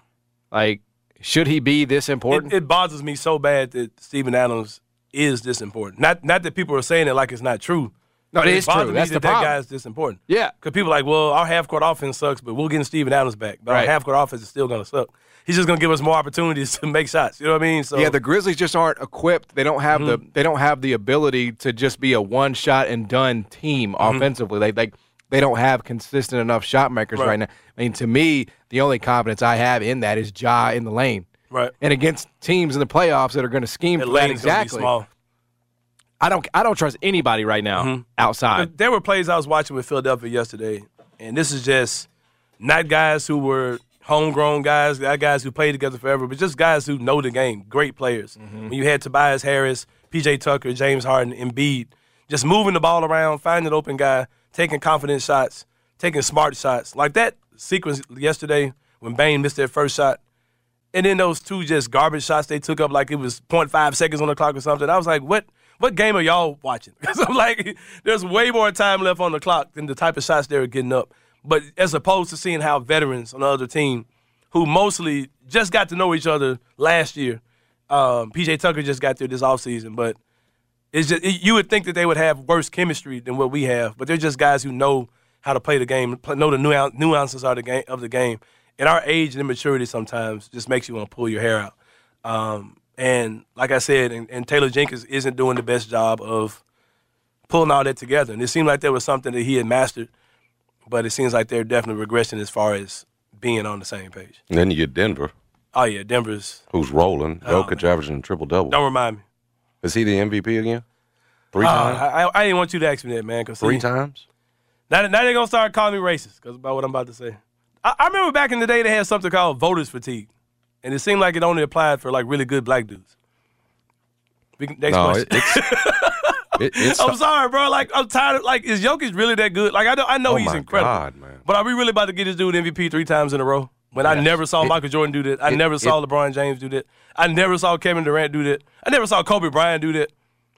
Like, should he be this important? It, it bothers me so bad that Steven Adams is this important. Not not that people are saying it like it's not true. No, it is true. me That's that the that problem. guy is this important. yeah, Because people are like, well, our half court offense sucks, but we'll get Steven Adams back. But Right. our half court offense is still going to suck. He's just going to give us more opportunities to make shots. You know what I mean? So yeah. The Grizzlies just aren't equipped. They don't have the Mm-hmm. they don't have the ability to just be a one shot and done team Mm-hmm. offensively. They like they don't have consistent enough shot makers Right. right. now. I mean, to me, the only confidence I have in that is Ja in the lane. Right. and against teams in the playoffs that are going to scheme for that Atlantic's going to be exactly. small. I don't I don't trust anybody right now Mhm. outside. There were plays I was watching with Philadelphia yesterday, and this is just not guys who were homegrown guys, not guys who played together forever, but just guys who know the game, great players. When you had Tobias Harris, PJ Tucker, James Harden, Embiid, just moving the ball around, finding an open guy, taking confident shots, taking smart shots. Like that sequence yesterday when Bane missed their first shot, and then those two just garbage shots they took up like it was 0.5 seconds on the clock or something. I was like, what what game are y'all watching? Because I'm like, there's way more time left on the clock than the type of shots they were getting up. But as opposed to seeing how veterans on the other team, who mostly just got to know each other last year, um, PJ Tucker just got there this offseason, but it's just it, you would think that they would have worse chemistry than what we have, but they're just guys who know how to play the game, know the nuan- nuances the game. Of the game, and our age and immaturity sometimes just makes you want to pull your hair out. Um, and like I said, and, and Taylor Jenkins isn't doing the best job of pulling all that together. And it seemed like there was something that he had mastered, but it seems like they're definitely regressing as far as being on the same page. And then you get Denver, Oh yeah, Denver's. who's rolling. Oh, Jokic averaging triple double. Don't remind me. Is he the MVP again? Three Uh, times. I, I, I didn't want you to ask me that, man. Cause Three see, times. Now, now they're gonna start calling me racist because about what I'm about to say. I, I remember back in the day they had something called voters fatigue, and it seemed like it only applied for like really good black dudes. Next No, question. it, it's. it, it's I'm sorry, bro. Like I'm tired. Of, like is Jokic really that good? Like I know, I know oh he's my incredible, God, man. but are we really about to get this dude MVP three times in a row? When I Yes. never saw It- Michael Jordan do that, I it- never saw LeBron James do that. I never saw Kevin Durant do that. I never saw Kobe Bryant do that.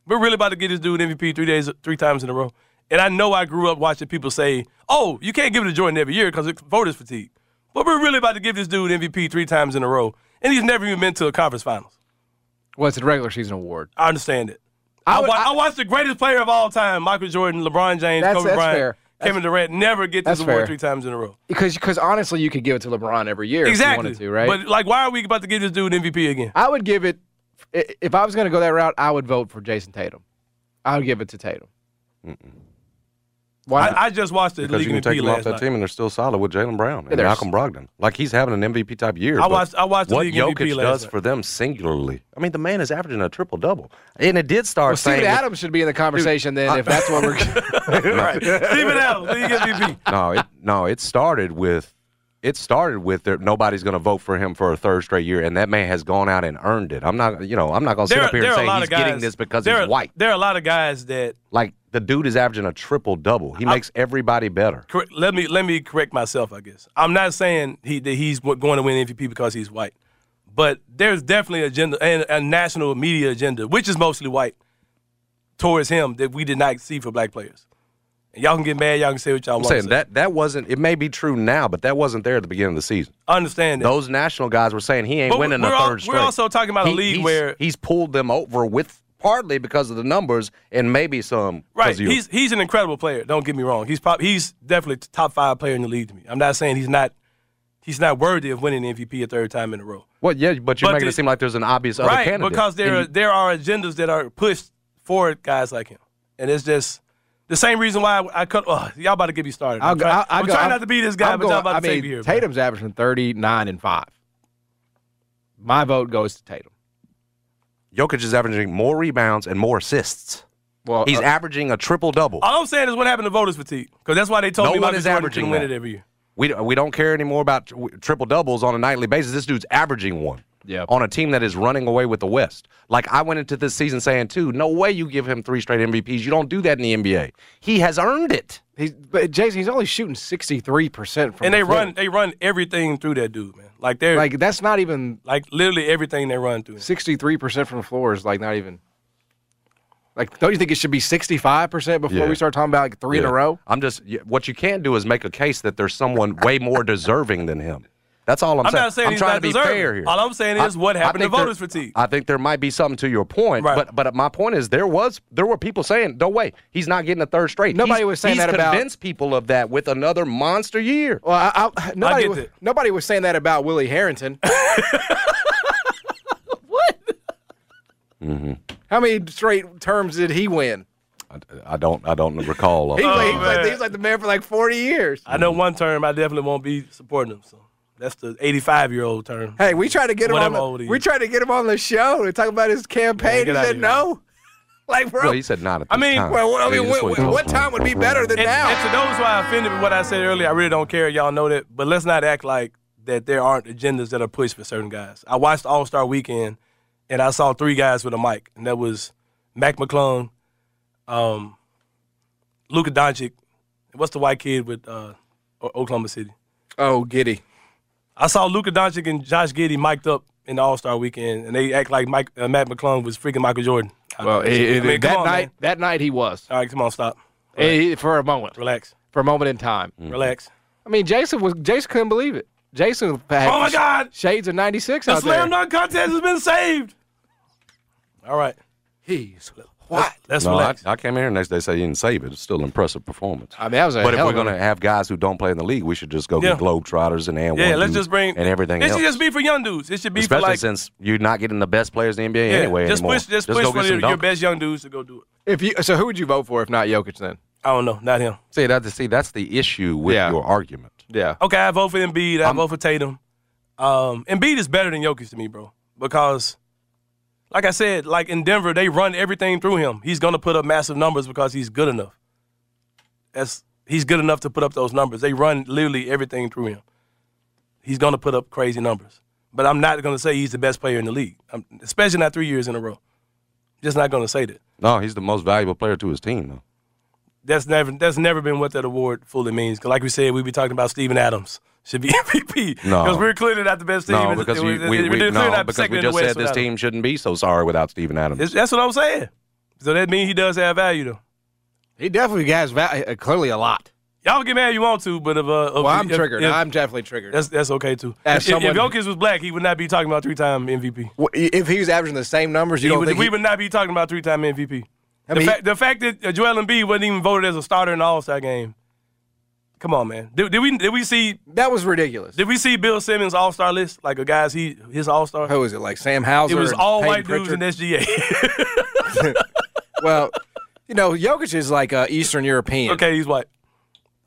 We're really about to get this dude MVP three days, three times in a row. And I know I grew up watching people say, "Oh, you can't give it to Jordan every year because it's voters fatigue." But we're really about to give this dude MVP three times in a row, and he's never even been to a conference finals. Well, it's a regular season award. I understand it. I, I would- wa- I- I watched the greatest player of all time, Michael Jordan, LeBron James, That's- Kobe that's Bryant, fair. Kevin Durant, never get this award fair. three times in a row. Because because honestly, you could give it to LeBron every year if you Exactly. wanted to, right? But like, why are we about to give this dude MVP again? I would give it if I was going to go that route. I would vote for Jayson Tatum. I would give it to Tatum. Why? I, I just watched the Because league you can take them off last that night. team and they're still solid with Jaylen Brown and there's- Malcolm Brogdon. Like he's having an MVP type year. I watched- I watched the what league Jokic MVP last does night. for them singularly. I mean, the man is averaging a triple double, and it did start well, saying Steven with- Adams should be in the conversation then, if that's what we're. right. Steven Adams, league MVP. no, it, no, it started with it started with there, nobody's going to vote for him for a third straight year, and that man has gone out and earned it. I'm not, you know, I'm not going to sit up here and say he's guys getting this because there, he's white. There are a lot of guys that Like the dude is averaging a triple double. He makes everybody better. correct, let me let me correct myself. I guess I'm not saying he that he's going to win MVP because he's white, but there's definitely a agenda and a national media agenda, which is mostly white, towards him that we did not see for black players. Y'all can get mad. Y'all can say what y'all want. I'm want. to saying say. that that wasn't. It may be true now, but that wasn't there at the beginning of the season. I understand that. Those national guys were saying he ain't But winning the third we're also talking about a league he's- where- he's pulled them over with partly because of the numbers and maybe some. Right, he's he's an incredible player. Don't get me wrong. He's prob- he's definitely top five player in the league to me. I'm not saying he's not he's not worthy of winning the MVP a third time in a row. well, yeah, but you're but making the- it seem like there's an obvious other right, candidate. because there are And there are agendas that are pushed for guys like him, and it's just the same reason why I, I cut. Oh, y'all about to get me started. I'll I'm, try- I'll- I'll I'm go- trying I'm- not to be this guy, I'm but y'all about to I take mean, me here. man. Tatum's averaging 39 and 5. My vote goes to Tatum. Jokic is averaging more rebounds and more assists. Well, He's uh, averaging a triple double. All I'm saying is what happened to voters fatigue, because that's why they told No me about Michael is averaging can win it every year. We we don't care anymore about triple doubles on a nightly basis. This dude's averaging one. Yep. On a team that is running away with the West. Like I went into this season saying too, no way you give him three straight MVPs. You don't do that in the NBA. He has earned it. he's, but Jason, he's only shooting 63% from And the they floor. run they run everything through that dude, man. Like they're like, Like, that's not even like literally everything they run through. 63% from the floor is like not even. Like, don't you think it should be 65% before Yeah. we start talking about like three in a row? I'm just what you can't do is make a case that there's someone way more deserving than him. That's all I'm, I'm saying. not saying I'm he's trying not to be deserving. fair here. All I'm saying is what happened to think there- voters fatigue. I think there might be something to your point, Right. but but my point is there was there were people saying no way he's not getting a third straight. Nobody He's- was saying he's that about- convinced people of that with another monster year. Well, I, I, nobody, get was, that. nobody was saying that about Willie Herenton. what? Mm-hmm. How many straight terms did he win? I, I don't I don't recall. He, was like, he, Oh, was like, man. he was like the man for like 40 years. I know one term I definitely won't be supporting him. So that's the 85 year old term. Hey, we tried to get him on Whatever old the, he we is. tried to get him on the show to talk about his campaign. get he said no. Like, bro, well, he said not at I mean, time. well, I mean, what, what what, told what us. time would be better than And, now? and to those who are offended with what I said earlier, I really don't care. Y'all know that. But let's not act like that there aren't agendas that are pushed for certain guys. I watched All Star Weekend, and I saw three guys with a mic, and that was Mac McClung, um, Luka Doncic, and what's the white kid with uh, O- Oklahoma City? oh, Giddey. I saw Luka Doncic and Josh Giddey mic'd up in the All Star Weekend, and they act like Mike, uh, Matt McClung was freaking Michael Jordan. Well, I he- mean, come that on, night, man. that night he was All right, come on, stop. Eh, for a moment, Relax, for a moment in time. relax. I mean, Jason was Jason couldn't believe it. Jason had Oh my God! shades of '96 The out slam dunk contest has been saved. All right, He's what? Let's No, I. I came here and next day say you didn't save it. It's still an impressive performance. I mean, that was a but if we're going to have guys who don't play in the league, we should just go Yeah. get Globetrotters and and yeah, one let's just bring and everything It else. should just be for young dudes. It should be Especially for like since you're not getting the best players in the NBA yeah, anyway just anymore. push, just, push go for get your, your best young dudes to go do it. If you so, who would you vote for if not Jokic? Then I don't know, not him. See, that, see, that's the issue with Yeah. your argument. Yeah. Okay, I vote for Embiid. I vote for Tatum. Um, Embiid is better than Jokic to me, bro, because, like I said, like in Denver, they run everything through him. He's gonna put up massive numbers because he's good enough. That's he's good enough to put up those numbers. They run literally everything through him. He's gonna put up crazy numbers. But I'm not gonna say he's the best player in the league, I'm, especially not three years in a row. Just not gonna say that. No, he's the most valuable player to his team, though. That's never that's never been what that award fully means. 'Cause like we said, we be talking about Steven Adams should be MVP. No. because we're clearly not the best team. No, because we, you, we, we're we, clearly no, not because second we in the just said this without him. team shouldn't be so sorry without Steven Adams. It's- That's what I'm saying. So that means he does have value, though. He definitely has value. uh, clearly a lot. Y'all can get mad if you want to, but if, uh, if, Well, I'm if- triggered. if- I'm definitely triggered. that's that's okay too. As if, if someone- Jokic was black, he would not be talking about three time MVP. If he was averaging the same numbers, you He don't would, think we he- would not be talking about three time MVP. I the, mean, fact, the fact that uh, Joel Embiid wasn't even voted as a starter in the All Star game. Come on, man. Did, did we did we see that was ridiculous. did we see Bill Simmons All Star list like a guys he his All Star? Who is it? Like Sam Hauser? It was and all Peyton white dudes in SGA. well, you know, Jokic is like uh, Eastern European. okay, he's white.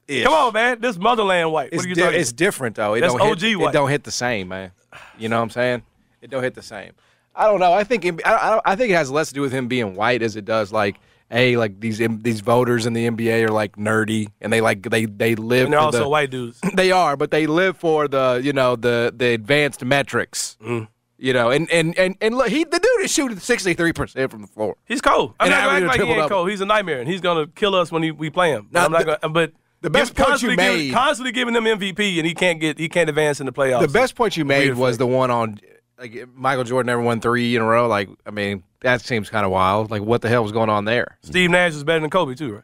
Come on, man. This motherland white. It's, what are you di- talking it's different though. It That's don't OG hit, white. It don't hit the same, man. You know what I'm saying? It don't hit the same. I don't know. I think it- I, I, I think it has less to do with him being white as it does like a like these these voters in the NBA are like nerdy and they like they they live. And they're for also the, white dudes. They are, but they live for the you know the the advanced metrics. Mm. You know, and and and and look, he the dude is shooting sixty three percent from the floor. He's cold. I'm And not gonna act like he ain't cold. He's a nightmare, and he's gonna kill us when he, we play him. Now, I'm not the- gonna, but the best point you made- constantly giving him MVP, and he can't get he can't advance in the playoffs. The best point you made was the one on like Michael Jordan never won three in a row. Like, I mean, that seems kind of wild. Like, what the hell was going on there? Steve Nash is better than Kobe too, right?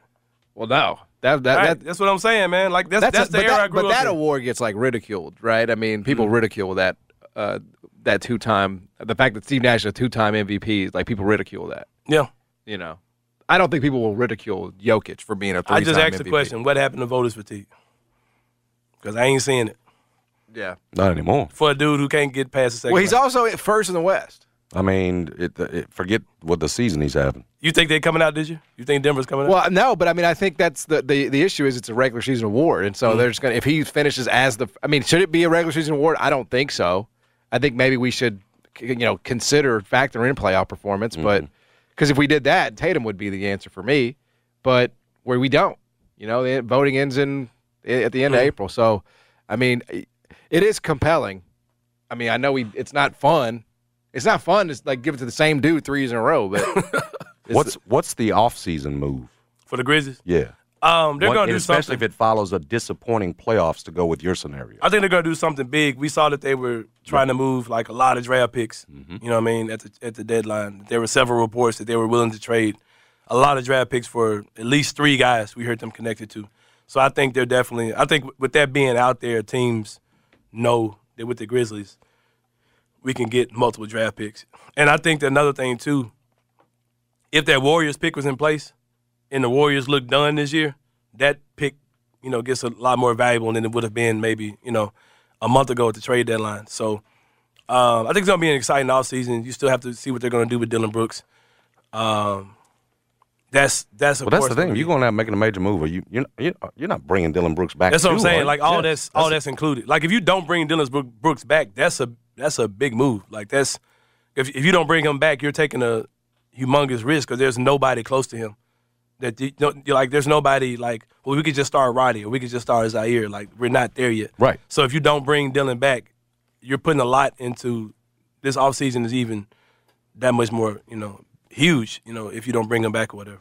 Well, no, that that, Right, that that's what I'm saying, man. Like that's that's, a- the era that, I grew but up that in. award gets like ridiculed, right? I mean, people ridicule that uh, that two time the fact that Steve Nash is a two time MVP. Like, people ridicule that. Yeah, You know, I don't think people will ridicule Jokic for being a three I just asked MVP. the question: What happened to voters fatigue? Because I ain't seeing it Yeah. Not anymore. for a dude who can't get past the second. Well, he's round. also at first in the West. I mean, it, it, forget what the season he's having. You think they're coming out? Did you? You think Denver's coming out? Well, no, but I mean, I think that's the, the, the issue is it's a regular season award, and so Mm-hmm. they're just gonna if he finishes as the. I mean, should it be a regular season award? I don't think so. I think maybe we should, you know, consider factor in playoff performance, but Mm-hmm. because if we did that, Tatum would be the answer for me, but where we don't, you know, the voting ends in at the end of Mm-hmm. April, so I mean, it is compelling. I mean, I know we it's not fun. It's not fun to like give it to the same dude three years in a row, but it's- What's what's the off-season move? for the Grizzlies, Yeah. um, they're going to do especially something. if it follows a disappointing playoffs to go with your scenario. I think they're going to do something big. We saw that they were trying to move like a lot of draft picks. You know what I mean? At the at the deadline, there were several reports that they were willing to trade a lot of draft picks for at least three guys. We heard them connected to. So I think they're definitely. I think with that being out there, teams know that with the Grizzlies, we can get multiple draft picks. And I think another thing too, if that Warriors pick was in place, and the Warriors look done this year, that pick, you know, gets a lot more valuable than it would have been maybe, you know, a month ago at the trade deadline. So um, I think it's gonna be an exciting offseason. You still have to see what they're gonna do with Dillon Brooks. Um, that's that's of Well, that's the thing. You're be- going out making a major move, or you you're you're, you're not bringing Dillon Brooks back. That's what I'm saying. are? Like all Yeah, that's all that's included. Like if you don't bring Dillon Brooks back, that's a that's a big move. Like that's if if you don't bring him back, you're taking a humongous risk because there's nobody close to him. That you know, like there's nobody like well we could just start Roddy or we could just start Ziaire. Like we're not there yet. Right. So if you don't bring Dillon back, you're putting a lot into this offseason is even that much more you know huge. You know if you don't bring them back or whatever.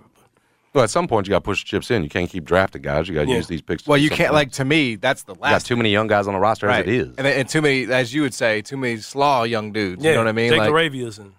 Well, at some point you got to push the chips in. You can't keep drafting guys. You got to Yeah. use these picks. well, you can't like to me. That's the You last. got too many young guys on the roster right. as it is. and, and too many, as you would say, too many slaw young dudes. Yeah. you know what I mean? Jake Like- Laravias and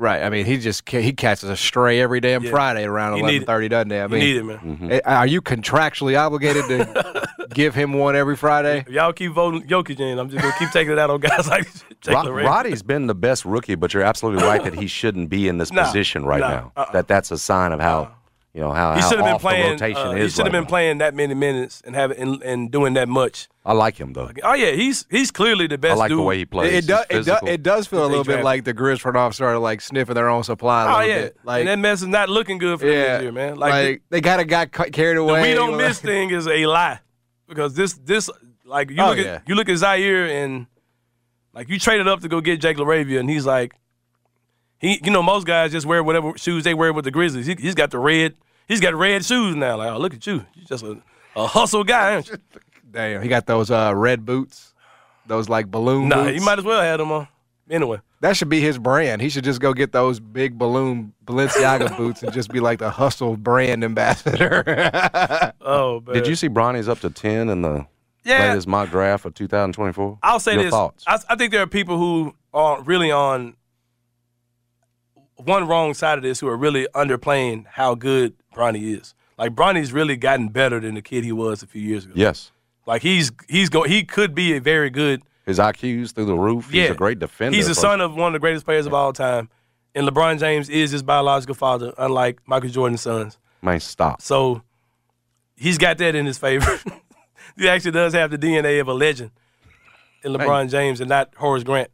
Right. I mean, he just he catches a stray every damn Yeah. Friday around eleven thirty, doesn't he? I you mean, need it, man. Mm-hmm. eh, are you contractually obligated to give him one every Friday? If y'all keep voting Jokic in, I'm just gonna keep taking it out on guys like Roddy's been the best rookie, but you're absolutely right that he shouldn't be in this Nah, position right nah, now. uh-uh. That that's a sign of how you know how, He should have been playing. the rotation uh, is. he should have right been now. playing that many minutes and having and, and doing that much. I like him though. Oh yeah, he's he's clearly the best. I like dude. the way he plays. It, it, does, it, does, it does feel a little bit like the Grizz front office started like sniffing their own supply a Oh little yeah, bit. Like, and that mess is not looking good for them this year, man. Like, Like, they kind of got carried away. the we don't miss thing is a lie because this this Like you Oh, look yeah. at you look at Ziaire and like you traded up to go get Jake LaRavia, and he's like, he you know most guys just wear whatever shoes they wear with the Grizzlies. He, he's got the red. He's got red shoes now. Like, oh look at you, you're just a, a hustle guy. Aren't you? Damn, he got those uh, red boots, those like balloon Nah, boots. he might as well have them on. Anyway, that should be his brand. He should just go get those big balloon Balenciaga boots and just be like the hustle brand ambassador. oh, man. Did you see Bronny's up to 10 in the Yeah. latest mock draft of 2024? I'll say Your this. thoughts? I, I think there are people who are really on one wrong side of this who are really underplaying how good Bronny is. Like Bronny's really gotten better than the kid he was a few years ago. Yes. Like he's he's go he could be a very good His IQ's through the roof. He's yeah a great defender. He's the son of one of the greatest players of all time, and LeBron James is his biological father, unlike Michael Jordan's sons. Man, stop. So he's got that in his favor. he actually does have the DNA of a legend in LeBron James and not Horace Grant.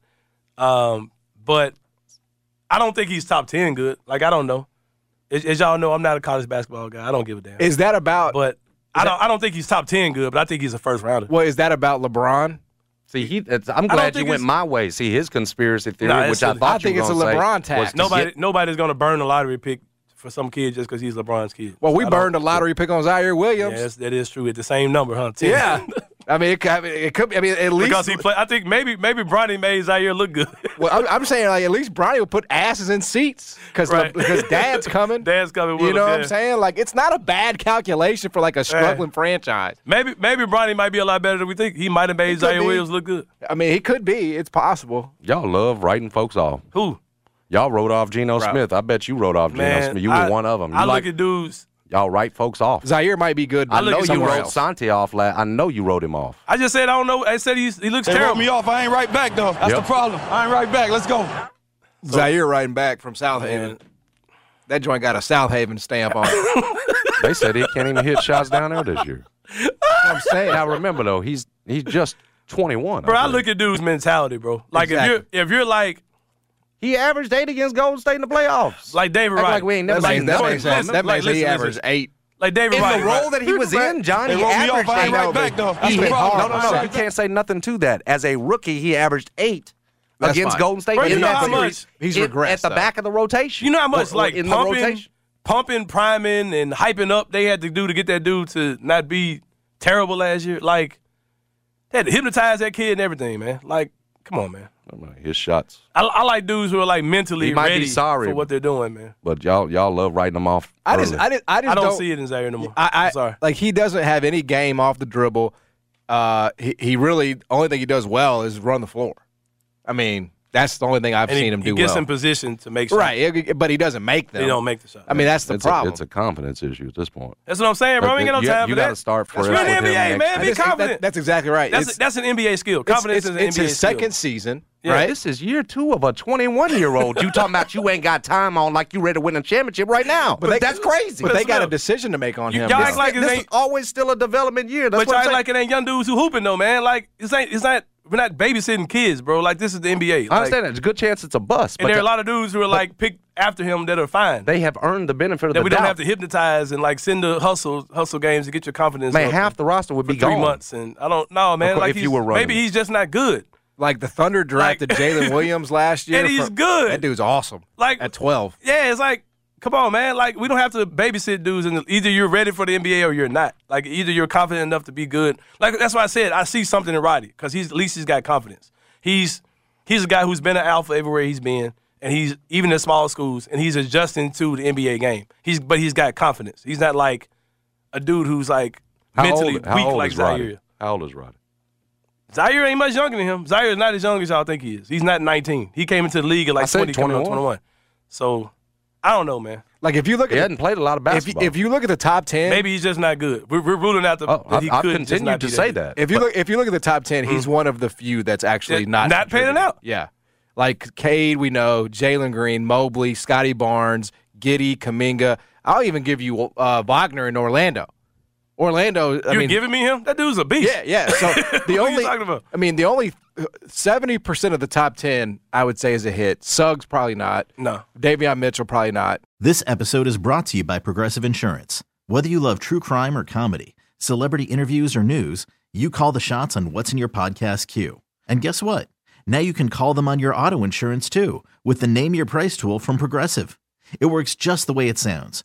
Um, but I don't think he's top ten good. Like I don't know. As, as y'all know, I'm not a college basketball guy. I don't give a damn. is that about? but I don't. I don't think he's top ten good. But I think he's a first rounder. well, is that about LeBron? See, he. It's, I'm glad you went my way. See his conspiracy theory, Nah, which I thought I think you it's were a gonna say LeBron was tax. to Nobody. get- Nobody's gonna burn a lottery pick for some kid just because he's LeBron's kid. Well, we I burned a lottery pick on Ziaire Williams. that's, that is true. At the same number, huh? 10. Yeah. I mean, it, could- I mean, it could. be- I mean, at least because he played. I think maybe maybe Bronny made Ziaire look good. Well, I'm, I'm saying like at least Bronny will put asses in seats because Right. because Dad's coming. Dad's coming with You him, know what yeah. I'm saying? Like it's not a bad calculation for like a struggling franchise. Maybe maybe Bronny might be a lot better than we think. He might have made could Ziaire be. Williams look good. I mean, he could be. It's possible. Y'all love writing folks off. Who? Y'all wrote off Geno Right. Smith. I bet you wrote off Geno Smith. You were I- one of them. You I like look at dudes. Y'all write folks off. Ziaire might be good. I know you wrote else. Santi off. La- I know you wrote him off. I just said I don't know. I said he's, he looks They wrote terrible. me off. I ain't right back though. That's Yep. the problem. I ain't right back. Let's go. Ziaire riding back from South Haven. That joint got a Southaven stamp on it. They said he can't even hit shots down there this year. I'm saying. Now remember though, he's he's just 21. Bro, I believe. look at dudes' mentality, bro. Like Exactly. if you're if you're like He averaged eight against Golden State in the playoffs. like David Act Wright, like we ain't never that seen makes, that nothing makes sense. him. That Like, makes he averaged eight. like David in Wright. the role that he was in, John, They he wrote me off. averaged eight. right back though. That's He hit- problem. no, no, no. You can't say nothing to that. As a rookie, he averaged eight That's against fine. Golden State. Bro, but you know how much- He's in- regressed, at the though. back of the rotation. You know how much Or- or like in the pumping, rotation. pumping, priming, and hyping up they had to do to get that dude to not be terrible last year. Like they had to hypnotize that kid and everything, man. Like, come on, man. His shots, I, I like dudes who are like mentally He might be ready sorry, for what they're doing, man. but y'all y'all love writing them off. I just. I, just, I just I don't, see it in Ziaire no more. I, I am sorry. like he doesn't have any game off the dribble. Uh, he, he really only thing he does well is run the floor. I mean, that's the only thing I've And seen he, him do. he gets well. in position to make shots. right, but he doesn't make them. They don't make the shot. I mean, that's the it's problem. A, it's a confidence issue at this point. That's what I'm saying, bro. We ain't got no you, time you for that. gotta start That's fresh right. with NBA, him man. Be I just- that- confident. that's exactly right. That's It's- that's an NBA skill. Confidence it's, is an it's NBA his skill. second season, Yeah. right? This is year two of a 21 year old. You talking about you ain't got time on like you ready to win a championship right now? But, they- that's crazy. But they got a decision to make on You- him. y'all act like it this ain't- is always still a development year. That's But what y'all I'm act like it ain't young dudes who hooping though, man. Like it's ain't it's not we're not babysitting kids, bro. Like this is the NBA. I Like, understand that. There's a good chance it's a bust. And But there are a lot of dudes who are like picked after him that are fine. they have earned the benefit of that the we doubt. don't have to hypnotize and like send the hustle hustle games to get your confidence. Man, up half the roster would for be three gone. months, and I don't know, man. Course, Like if you were running maybe he's just not good. Like the Thunder drafted Jalen Williams last year, And he's from- good. That dude's awesome. Like at twelve, Yeah, it's like, come on, man. Like, we don't have to babysit dudes. And either you're ready for the NBA or you're not. Like, either you're confident enough to be good. Like, that's why I said I see something in Roddy because he's at least he's got confidence. He's he's a guy who's been an alpha everywhere he's been, and he's even in small schools, and he's adjusting to the NBA game. He's but he's got confidence. He's not like a dude who's like How mentally old, how weak old like Roddy? Ziaire. How old is Roddy? Ziaire ain't much younger than him. Ziaire is not as young as y'all think he is. He's not 19. He came into the league at like 20, 21. 21. So I don't know, man. like if you look He at hadn't played a lot of if you, basketball. if you look at the top ten, Maybe he's just not good. We're, we're ruling out the oh, that I've, he I've could just continued not to be say good. that. If you look, if you look at the top 10 he's one of the few that's actually Yeah, not not panning contributing. out. Yeah, like Cade, we know Jalen Green, Mobley, Scottie Barnes, Giddey, Kuminga. I'll even give you uh, Wagner in Orlando. Orlando, I You mean, giving me him? That dude's a beast. yeah, yeah. So What the are you only, talking about? I mean, the only seventy percent of the top ten, I would say, is a hit. Suggs probably not. No. Davion Mitchell probably not. This episode is brought to you by Progressive Insurance. Whether you love true crime or comedy, celebrity interviews or news, you call the shots on what's in your podcast queue. And guess what? Now you can call them on your auto insurance too with the Name Your Price tool from Progressive. It works just the way it sounds.